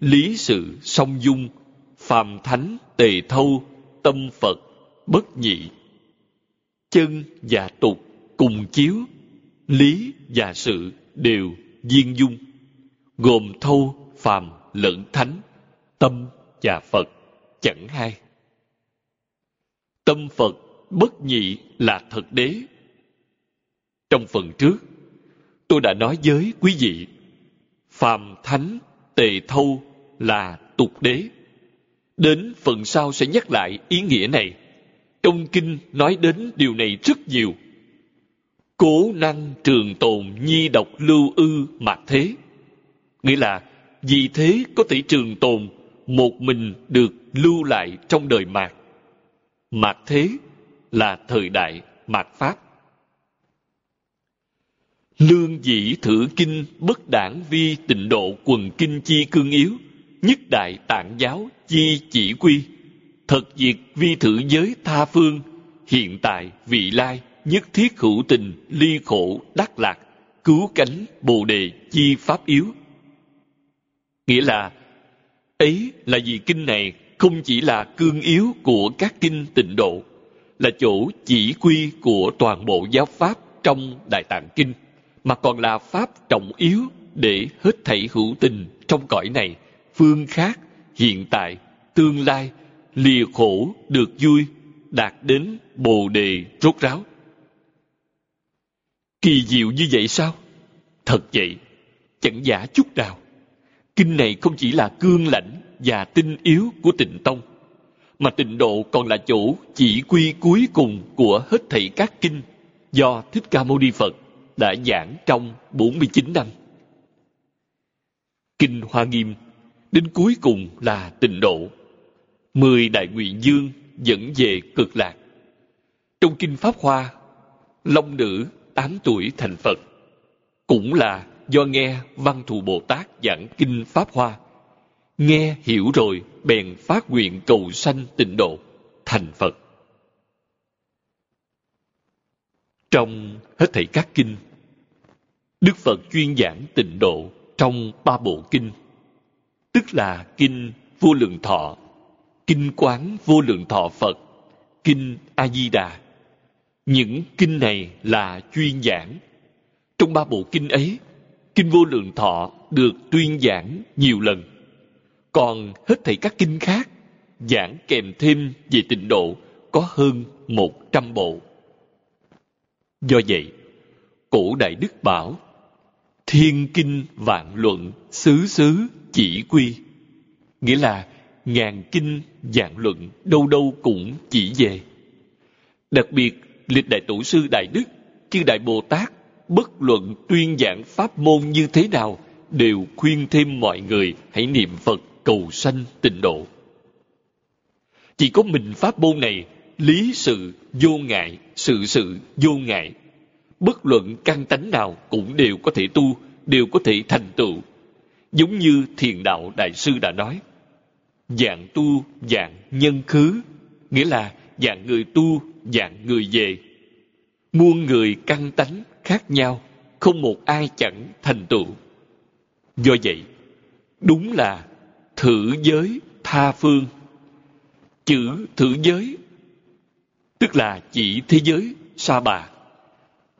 lý sự song dung phàm thánh tề thâu tâm phật bất nhị chân và tục cùng chiếu lý và sự đều viên dung, gồm thâu, phàm, lẫn thánh, tâm và phật, chẳng hai. Tâm phật bất nhị là thật đế. Trong phần trước, tôi đã nói với quý vị, phàm thánh tề thâu là tục đế. Đến phần sau sẽ nhắc lại ý nghĩa này. Trong kinh nói đến điều này rất nhiều cố năng trường tồn nhi độc lưu ư mạc thế. Nghĩa là, vì thế có thể trường tồn, một mình được lưu lại trong đời mạc. Mạc thế là thời đại mạt pháp. Lương dĩ thử kinh bất đảng vi tịnh độ quần kinh chi cương yếu, nhất đại tạng giáo chi chỉ quy, thật diệt vi thử giới tha phương, hiện tại vị lai nhất thiết hữu tình, ly khổ, đắc lạc, cứu cánh, bồ đề, chi pháp yếu. Nghĩa là, ấy là vì kinh này không chỉ là cương yếu của các kinh tịnh độ, là chỗ chỉ quy của toàn bộ giáo pháp trong đại tạng kinh, mà còn là pháp trọng yếu để hết thảy hữu tình trong cõi này, phương khác, hiện tại, tương lai, lìa khổ, được vui, đạt đến bồ đề rốt ráo kỳ diệu như vậy sao thật vậy chẳng giả chút nào kinh này không chỉ là cương lãnh và tinh yếu của tịnh tông mà tịnh độ còn là chỗ chỉ quy cuối cùng của hết thảy các kinh do Thích Ca Mâu Ni Phật đã giảng trong 49 năm. Kinh Hoa Nghiêm đến cuối cùng là tịnh độ. Mười đại nguyện dương dẫn về cực lạc. Trong Kinh Pháp Hoa, Long Nữ 8 tuổi thành Phật. Cũng là do nghe Văn Thù Bồ Tát giảng Kinh Pháp Hoa. Nghe hiểu rồi bèn phát nguyện cầu sanh tịnh độ, thành Phật. Trong hết thảy các kinh, Đức Phật chuyên giảng tịnh độ trong ba bộ kinh, tức là kinh Vô Lượng Thọ, kinh Quán Vô Lượng Thọ Phật, kinh A Di Đà. Những kinh này là chuyên giảng. Trong ba bộ kinh ấy, kinh Vô Lượng Thọ được tuyên giảng nhiều lần. Còn hết thảy các kinh khác giảng kèm thêm về tịnh độ có hơn một trăm bộ. Do vậy, cổ đại đức bảo thiên kinh vạn luận xứ xứ chỉ quy nghĩa là ngàn kinh vạn luận đâu đâu cũng chỉ về đặc biệt lịch đại tổ sư đại đức chư đại bồ tát bất luận tuyên giảng pháp môn như thế nào đều khuyên thêm mọi người hãy niệm phật cầu sanh tịnh độ chỉ có mình pháp môn này lý sự vô ngại sự sự vô ngại bất luận căn tánh nào cũng đều có thể tu, đều có thể thành tựu. Giống như thiền đạo đại sư đã nói, dạng tu, dạng nhân khứ, nghĩa là dạng người tu, dạng người về. Muôn người căn tánh khác nhau, không một ai chẳng thành tựu. Do vậy, đúng là thử giới tha phương. Chữ thử giới, tức là chỉ thế giới sa bà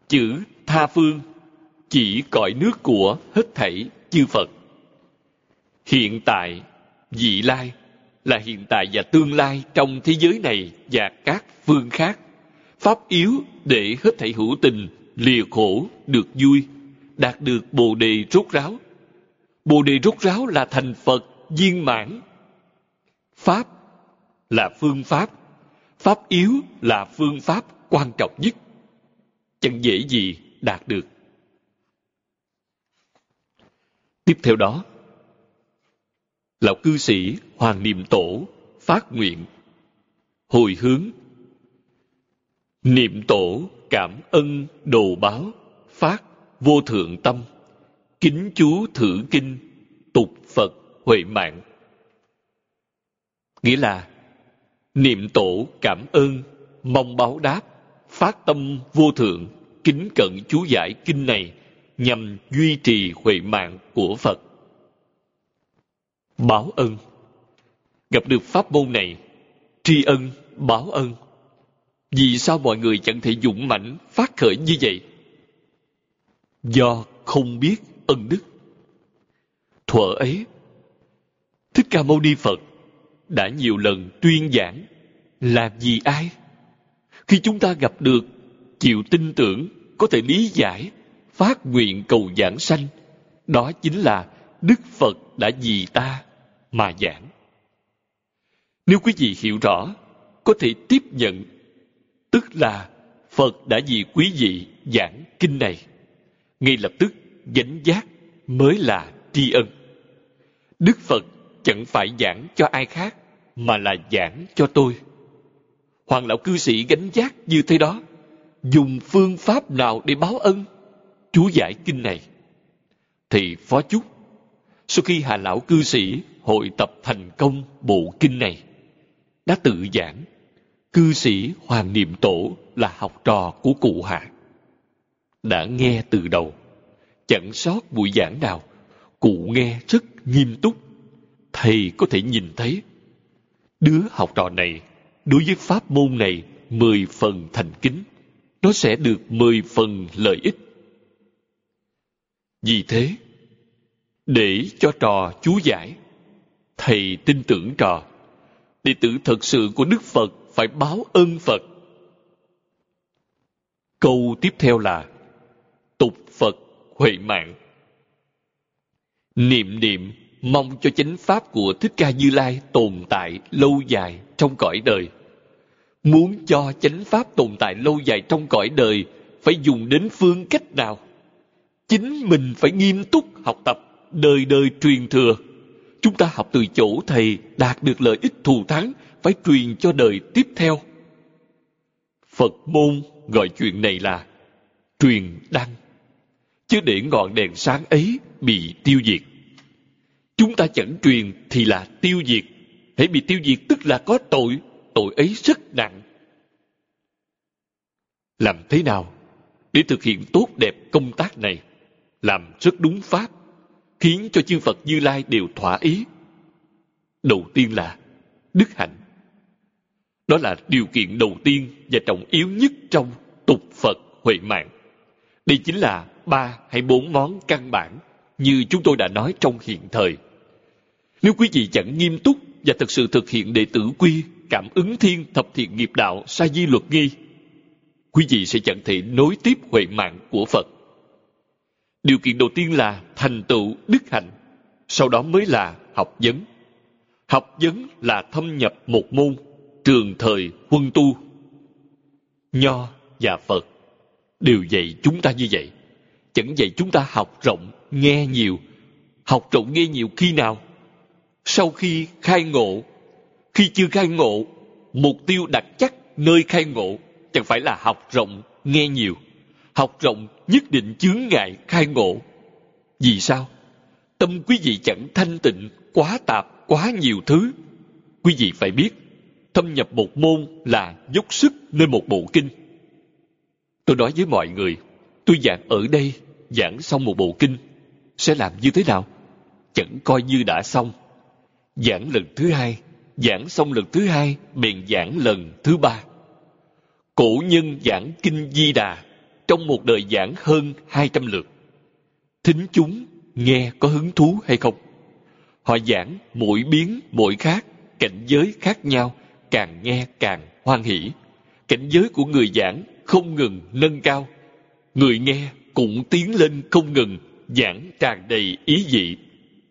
chữ tha phương chỉ cõi nước của hết thảy chư Phật. Hiện tại, vị lai là hiện tại và tương lai trong thế giới này và các phương khác. Pháp yếu để hết thảy hữu tình, lìa khổ, được vui, đạt được bồ đề rốt ráo. Bồ đề rốt ráo là thành Phật viên mãn. Pháp là phương pháp, pháp yếu là phương pháp quan trọng nhất chẳng dễ gì đạt được. Tiếp theo đó, lão cư sĩ Hoàng Niệm Tổ phát nguyện. Hồi hướng. Niệm tổ cảm ân đồ báo, phát vô thượng tâm, kính chú thử kinh, tục phật huệ mạng. Nghĩa là, niệm tổ cảm ơn, mong báo đáp, phát tâm vô thượng, kính cận chú giải kinh này nhằm duy trì huệ mạng của Phật báo ân. Gặp được pháp môn này, tri ân, báo ân. Vì sao mọi người chẳng thể dũng mãnh phát khởi như vậy? Do không biết ân đức. Thuở ấy, thích ca mâu ni phật đã nhiều lần tuyên giảng, làm gì ai? Khi chúng ta gặp được chịu tin tưởng có thể lý giải, phát nguyện cầu giảng sanh, đó chính là đức phật đã vì ta mà giảng. Nếu quý vị hiểu rõ, có thể tiếp nhận, tức là phật đã vì quý vị giảng kinh này, ngay lập tức gánh giác mới là tri ân. Đức phật chẳng phải giảng cho ai khác, mà là giảng cho tôi. Hoàng lão cư sĩ gánh giác như thế đó, dùng phương pháp nào để báo ân? Chú giải kinh này. Thì phó chúc, sau khi hà lão cư sĩ hội tập thành công bộ kinh này. Đã tự giảng, cư sĩ hoàng niệm tổ là học trò của cụ hạ. Đã nghe từ đầu, chẳng sót buổi giảng nào, cụ nghe rất nghiêm túc. Thầy có thể nhìn thấy, đứa học trò này đối với pháp môn này mười phần thành kính, nó sẽ được mười phần lợi ích. Vì thế, để cho trò chú giải thầy tin tưởng trò. Đệ tử thật sự của đức phật phải báo ơn phật. Câu tiếp theo là tục phật huệ mạng. Niệm niệm mong cho chánh pháp của thích ca như lai tồn tại lâu dài trong cõi đời. Muốn cho chánh pháp tồn tại lâu dài trong cõi đời, phải dùng đến phương cách nào? Chính mình phải nghiêm túc học tập, đời đời truyền thừa chúng ta học từ chỗ thầy đạt được lợi ích thù thắng, phải truyền cho đời tiếp theo. Phật môn gọi chuyện này là truyền đăng. Chứ để ngọn đèn sáng ấy bị tiêu diệt. Chúng ta chẳng truyền thì là tiêu diệt. Hãy bị tiêu diệt tức là có tội tội ấy rất nặng. Làm thế nào để thực hiện tốt đẹp công tác này? Làm rất đúng pháp khiến cho chư phật như lai đều thỏa ý. Đầu tiên là đức hạnh. Đó là điều kiện đầu tiên và trọng yếu nhất trong tục phật huệ mạng. Đây chính là ba hay bốn món căn bản như chúng tôi đã nói trong hiện thời. Nếu quý vị chẳng nghiêm túc và thực sự thực hiện đệ tử quy, cảm ứng thiên thập thiện nghiệp đạo sa di luật nghi, quý vị sẽ chẳng thể nối tiếp huệ mạng của phật điều kiện đầu tiên là thành tựu đức hạnh, sau đó mới là học vấn. Học vấn là thâm nhập một môn, trường thời huân tu. Nho và phật đều dạy chúng ta như vậy. Chẳng dạy chúng ta học rộng, nghe nhiều. Học rộng nghe nhiều khi nào? Sau khi khai ngộ. Khi chưa khai ngộ, mục tiêu đặt chắc nơi khai ngộ chẳng phải là học rộng, nghe nhiều. Học rộng nhất định chướng ngại khai ngộ. Vì sao? Tâm quý vị chẳng thanh tịnh, quá tạp, quá nhiều thứ. Quý vị phải biết, thâm nhập một môn là dốc sức nơi một bộ kinh. Tôi nói với mọi người, tôi giảng ở đây, giảng xong một bộ kinh, sẽ làm như thế nào? Chẳng coi như đã xong. Giảng lần thứ hai, giảng xong lần thứ hai, bèn giảng lần thứ ba. Cổ nhân giảng kinh di đà trong một đời giảng hơn hai trăm lượt. Thính chúng nghe có hứng thú hay không? Họ giảng mỗi biến, mỗi khác, cảnh giới khác nhau, càng nghe càng hoan hỷ. Cảnh giới của người giảng không ngừng nâng cao. Người nghe cũng tiến lên không ngừng, giảng tràn đầy ý dị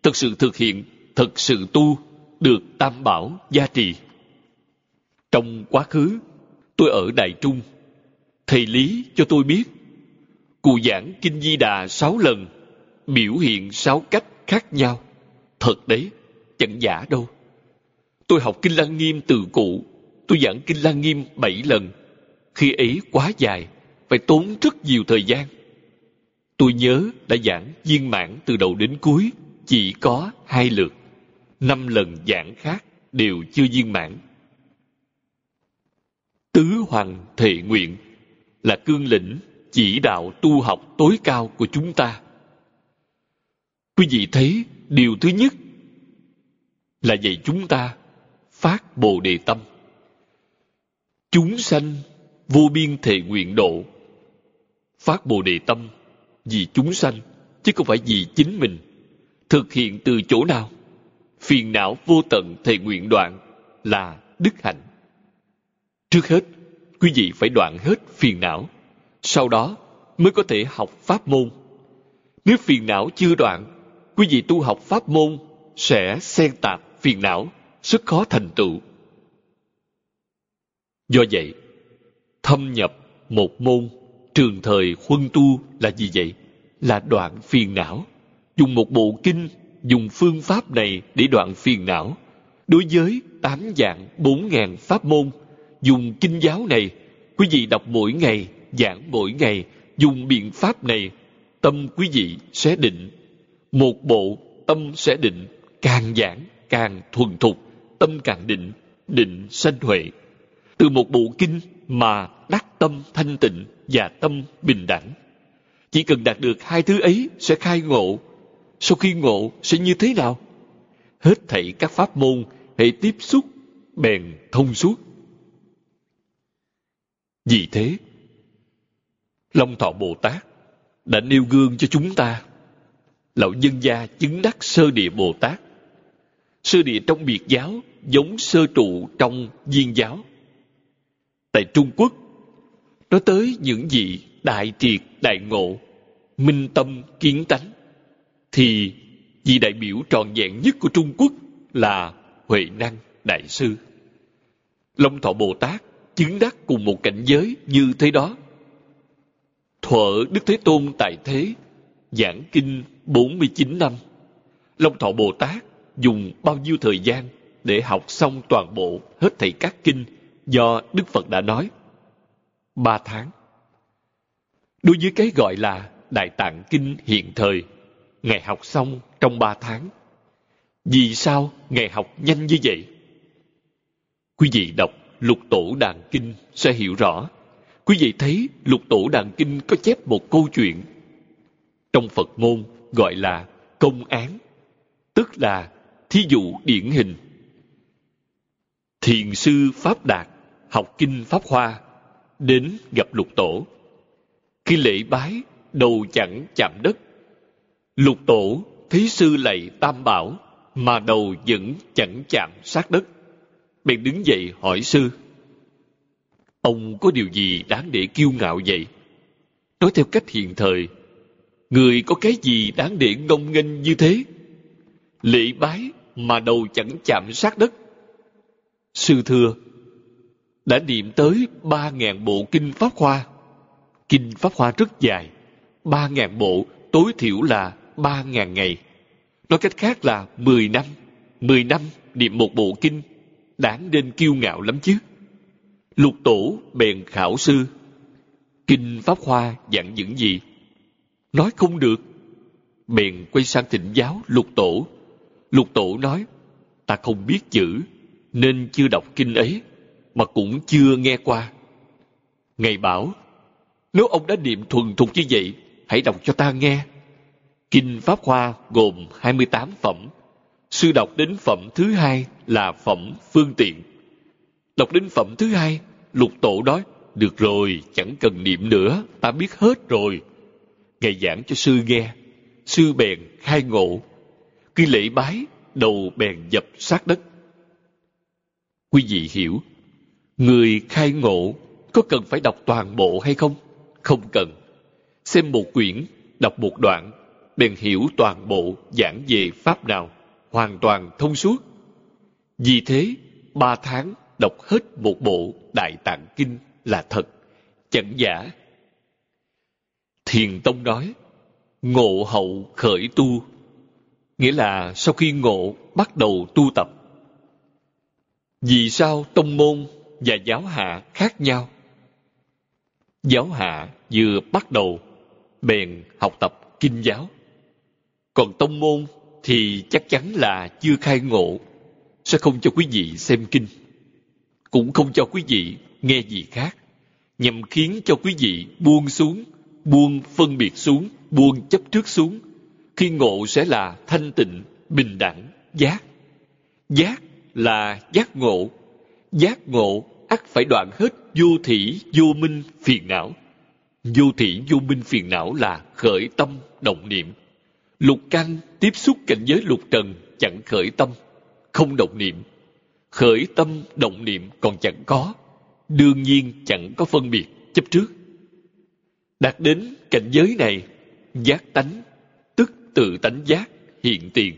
thực sự thực hiện thực sự tu, được tam bảo gia trì. Trong quá khứ, tôi ở đại trung thầy lý cho tôi biết, cụ giảng kinh di đà sáu lần, biểu hiện sáu cách khác nhau. Thật đấy, chẳng giả đâu. Tôi học kinh lăng nghiêm từ cụ, tôi giảng kinh lăng nghiêm bảy lần. Khi ấy quá dài, phải tốn rất nhiều thời gian. Tôi nhớ đã giảng viên mãn từ đầu đến cuối, chỉ có hai lượt. Năm lần giảng khác đều chưa viên mãn. Tứ hoàng thệ nguyện là cương lĩnh chỉ đạo tu học tối cao của chúng ta. Quý vị thấy điều thứ nhất là dạy chúng ta phát bồ đề tâm. Chúng sanh vô biên thệ nguyện độ. Phát bồ đề tâm vì chúng sanh, chứ không phải vì chính mình. Thực hiện từ chỗ nào? Phiền não vô tận thệ nguyện đoạn là đức hạnh. Trước hết quý vị phải đoạn hết phiền não, sau đó mới có thể học pháp môn. Nếu phiền não chưa đoạn, quý vị tu học pháp môn sẽ xen tạp phiền não, rất khó thành tựu. Do vậy, thâm nhập một môn trường thời huân tu là gì vậy? Là đoạn phiền não. Dùng một bộ kinh, dùng phương pháp này để đoạn phiền não. Đối với tám dạng bốn ngàn pháp môn dùng kinh giáo này, quý vị đọc mỗi ngày, giảng mỗi ngày, dùng biện pháp này, tâm quý vị sẽ định. Một bộ tâm sẽ định, càng giảng càng thuần thục, tâm càng định định sanh huệ. Từ một bộ kinh mà đắc tâm thanh tịnh và tâm bình đẳng. Chỉ cần đạt được hai thứ ấy sẽ khai ngộ. Sau khi ngộ sẽ như thế nào? Hết thảy các pháp môn hệ tiếp xúc, bèn thông suốt vì thế, long thọ bồ tát đã nêu gương cho chúng ta. Lão nhân gia chứng đắc sơ địa bồ tát. Sơ địa trong biệt giáo giống sơ trụ trong viên giáo. Tại trung quốc nói tới những gì đại triệt, đại ngộ, minh tâm, kiến tánh. Thì vị đại biểu tròn vẹn nhất của trung quốc là huệ năng đại sư. Long thọ bồ tát chứng đắc cùng một cảnh giới như thế đó. Thuở đức thế tôn tại thế, giảng kinh 49 năm, long thọ bồ tát dùng bao nhiêu thời gian để học xong toàn bộ hết thảy các kinh do đức phật đã nói? Ba tháng. Đối với cái gọi là đại tạng kinh hiện thời ngài học xong trong ba tháng, vì sao ngài học nhanh như vậy? Quý vị đọc lục tổ đàn kinh sẽ hiểu rõ. Quý vị thấy lục tổ đàn kinh có chép một câu chuyện. Trong phật môn gọi là công án, tức là thí dụ điển hình. Thiền sư pháp đạt học kinh pháp hoa đến gặp lục tổ. Khi lễ bái, đầu chẳng chạm đất. Lục tổ thí sư lạy tam bảo mà đầu vẫn chẳng chạm sát đất bèn đứng dậy hỏi sư, ông có điều gì đáng để kiêu ngạo vậy? Nói theo cách hiện thời, người có cái gì đáng để ngông nghênh như thế? Lễ bái mà đầu chẳng chạm sát đất. Sư thưa, đã niệm tới ba ngàn bộ kinh pháp hoa. Kinh pháp hoa rất dài, ba ngàn bộ, tối thiểu là ba ngàn ngày. Nói cách khác là mười năm mười năm niệm một bộ kinh đáng nên kiêu ngạo lắm chứ. Lục tổ bèn khảo sư. Kinh pháp hoa dặn những gì? Nói không được. Bèn quay sang thịnh giáo lục tổ. Lục tổ nói, ta không biết chữ, nên chưa đọc kinh ấy, mà cũng chưa nghe qua. Ngài bảo, nếu ông đã niệm thuần thục như vậy, hãy đọc cho ta nghe. Kinh pháp hoa gồm 28 phẩm sư đọc đến phẩm thứ hai là phẩm phương tiện. Đọc đến phẩm thứ hai, lục tổ nói, được rồi, chẳng cần niệm nữa, ta biết hết rồi. Ngài giảng cho sư nghe. Sư bèn khai ngộ. Khi lễ bái, đầu bèn dập sát đất. Quý vị hiểu, người khai ngộ có cần phải đọc toàn bộ hay không? Không cần. Xem một quyển, đọc một đoạn, bèn hiểu toàn bộ, giảng về pháp nào hoàn toàn thông suốt. Vì thế, ba tháng đọc hết một bộ đại tạng kinh là thật, chẳng giả. Thiền tông nói, ngộ hậu khởi tu. Nghĩa là sau khi ngộ bắt đầu tu tập. Vì sao tông môn và giáo hạ khác nhau? Giáo hạ vừa bắt đầu, bèn học tập kinh giáo. Còn tông môn thì chắc chắn là chưa khai ngộ sẽ không cho quý vị xem kinh cũng không cho quý vị nghe gì khác nhằm khiến cho quý vị buông xuống, buông phân biệt xuống, buông chấp trước xuống, khi ngộ sẽ là thanh tịnh, bình đẳng, giác Giác là giác ngộ. Giác ngộ ắt phải đoạn hết vô thị vô minh phiền não. Vô thị vô minh phiền não là khởi tâm, động niệm. Lục căn tiếp xúc cảnh giới lục trần chẳng khởi tâm, không động niệm. Khởi tâm động niệm còn chẳng có, đương nhiên chẳng có phân biệt chấp trước. Đạt đến cảnh giới này, giác tánh, tức tự tánh giác, hiện tiền.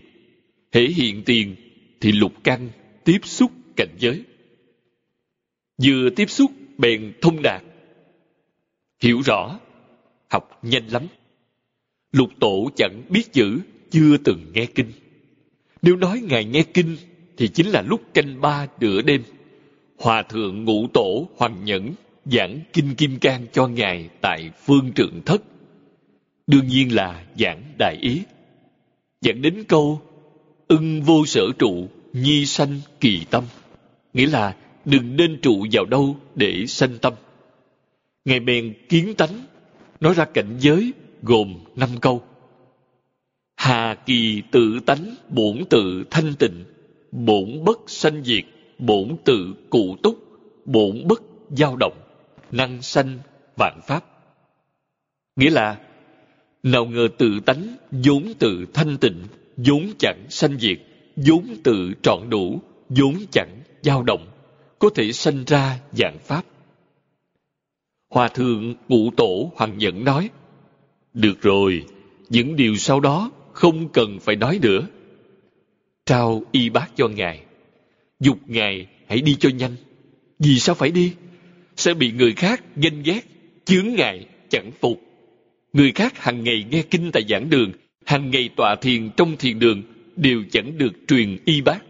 Hễ hiện tiền thì lục căn tiếp xúc cảnh giới. Vừa tiếp xúc bèn thông đạt. Hiểu rõ, học nhanh lắm. Lục tổ chẳng biết chữ, chưa từng nghe kinh. Nếu nói Ngài nghe kinh, thì chính là lúc canh ba nửa đêm. Hòa thượng ngũ tổ Hoàng Nhẫn giảng Kinh Kim Cang cho Ngài tại phương trượng thất. Đương nhiên là giảng đại ý. Giảng đến câu ưng vô sở trụ, nhi sanh kỳ tâm. Nghĩa là đừng nên trụ vào đâu để sanh tâm. Ngài bèn kiến tánh, nói ra cảnh giới gồm năm câu. Hà kỳ tự tánh bổn tự thanh tịnh, bổn bất sanh diệt, bổn tự cụ túc, bổn bất dao động, năng sanh vạn pháp. Nghĩa là, nào ngờ tự tánh vốn tự thanh tịnh, vốn chẳng sanh diệt, vốn tự trọn đủ, vốn chẳng dao động, có thể sanh ra dạng pháp. Hòa thượng ngũ tổ Hoàng Nhẫn nói, được rồi, những điều sau đó không cần phải nói nữa. Trao y bát cho Ngài. Dục Ngài hãy đi cho nhanh. Vì sao phải đi? Sẽ bị người khác ganh ghét, chướng ngại, chẳng phục. Người khác hàng ngày nghe kinh tại giảng đường, hàng ngày tọa thiền trong thiền đường, đều chẳng được truyền y bát.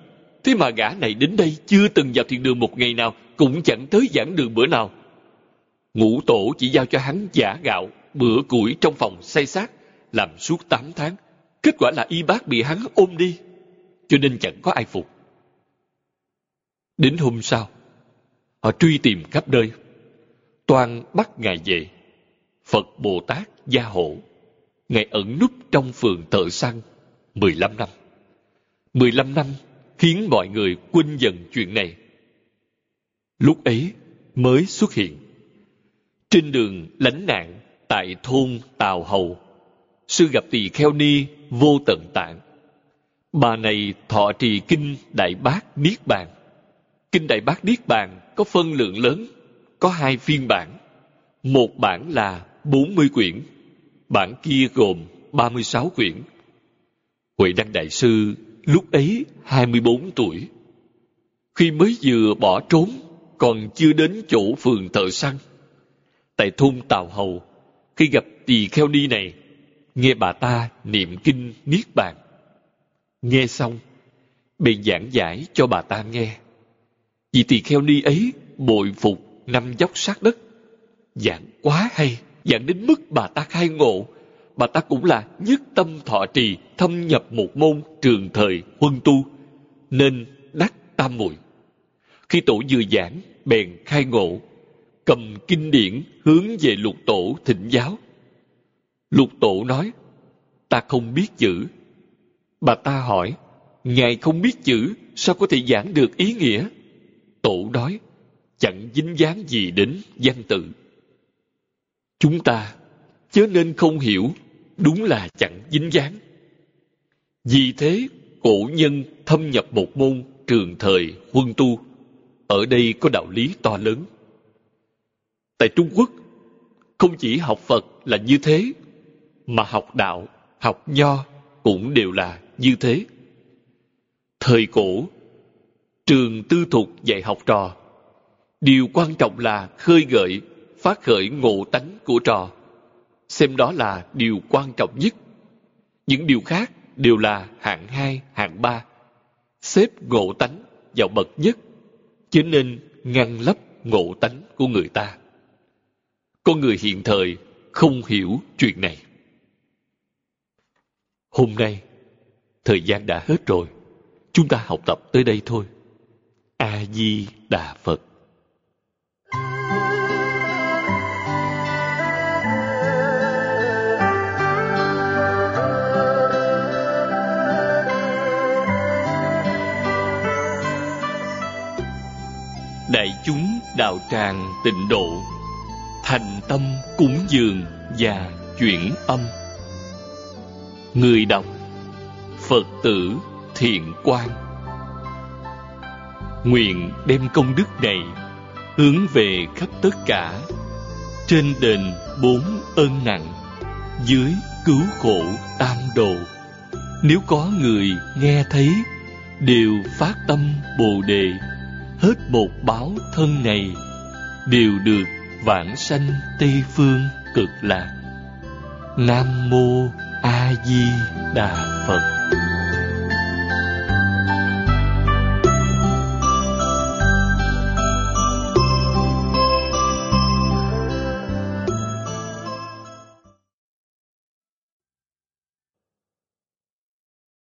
Thế mà gã này đến đây chưa từng vào thiền đường một ngày nào, cũng chẳng tới giảng đường bữa nào. Ngũ tổ chỉ giao cho hắn giả gạo, bữa củi trong phòng say sát, làm suốt tám tháng. Kết quả là y bác bị hắn ôm đi, cho nên chẳng có ai phục. Đến hôm sau, họ truy tìm khắp nơi, toàn bắt ngài về. Phật Bồ Tát gia hộ, ngài ẩn núp trong phường thợ săn 15 năm. 15 năm khiến mọi người quên dần chuyện này. Lúc ấy mới xuất hiện. Trên đường lánh nạn tại thôn Tào Hầu, sư gặp tỳ kheo ni vô tận tạng. Bà này thọ trì kinh Đại Bát Niết Bàn. Kinh Đại Bát Niết Bàn có phân lượng lớn, có hai phiên bản. Một bản là 40 quyển, bản kia gồm 36 quyển. Huệ Đăng Đại Sư lúc ấy 24 tuổi. Khi mới vừa bỏ trốn, còn chưa đến chỗ phường thợ săn. Tại thôn Tào Hầu, khi gặp tỳ kheo ni này, nghe bà ta niệm kinh Niết Bàn. Nghe xong, bèn giảng giải cho bà ta nghe. Vì tỳ kheo ni ấy bội phục năm dốc sát đất. Giảng quá hay, giảng đến mức bà ta khai ngộ. Bà ta cũng là nhất tâm thọ trì, thâm nhập một môn trường thời huân tu, nên đắc tam muội. Khi tổ vừa giảng, bèn khai ngộ, cầm kinh điển hướng về lục tổ thịnh giáo Lục tổ nói, ta không biết chữ. Bà ta hỏi, Ngài không biết chữ, sao có thể giảng được ý nghĩa? Tổ nói, chẳng dính dáng gì đến văn tự. Chúng ta chớ nên không hiểu, đúng là chẳng dính dáng. Vì thế, cổ nhân thâm nhập một môn trường thời huân tu. Ở đây có đạo lý to lớn. Tại Trung Quốc, không chỉ học Phật là như thế, mà học đạo, học nho cũng đều là như thế. Thời cổ, trường tư thục dạy học trò, điều quan trọng là khơi gợi, phát khởi ngộ tánh của trò. Xem đó là điều quan trọng nhất. Những điều khác đều là hạng hai, hạng ba. Xếp ngộ tánh vào bậc nhất, cho nên ngăn lấp ngộ tánh của người ta con người hiện thời không hiểu chuyện này. Hôm nay, thời gian đã hết rồi. Chúng ta học tập tới đây thôi. A di đà phật. Đại chúng đạo tràng tịnh độ thành tâm cúng dường và chuyển âm. Người đọc, phật tử thiện quan nguyện đem công đức này hướng về khắp tất cả trên đền bốn ơn nặng dưới cứu khổ tam độ nếu có người nghe thấy, đều phát tâm bồ đề, hết một báo thân này, đều được vãng sanh tây phương cực lạc. Nam mô a di đà phật.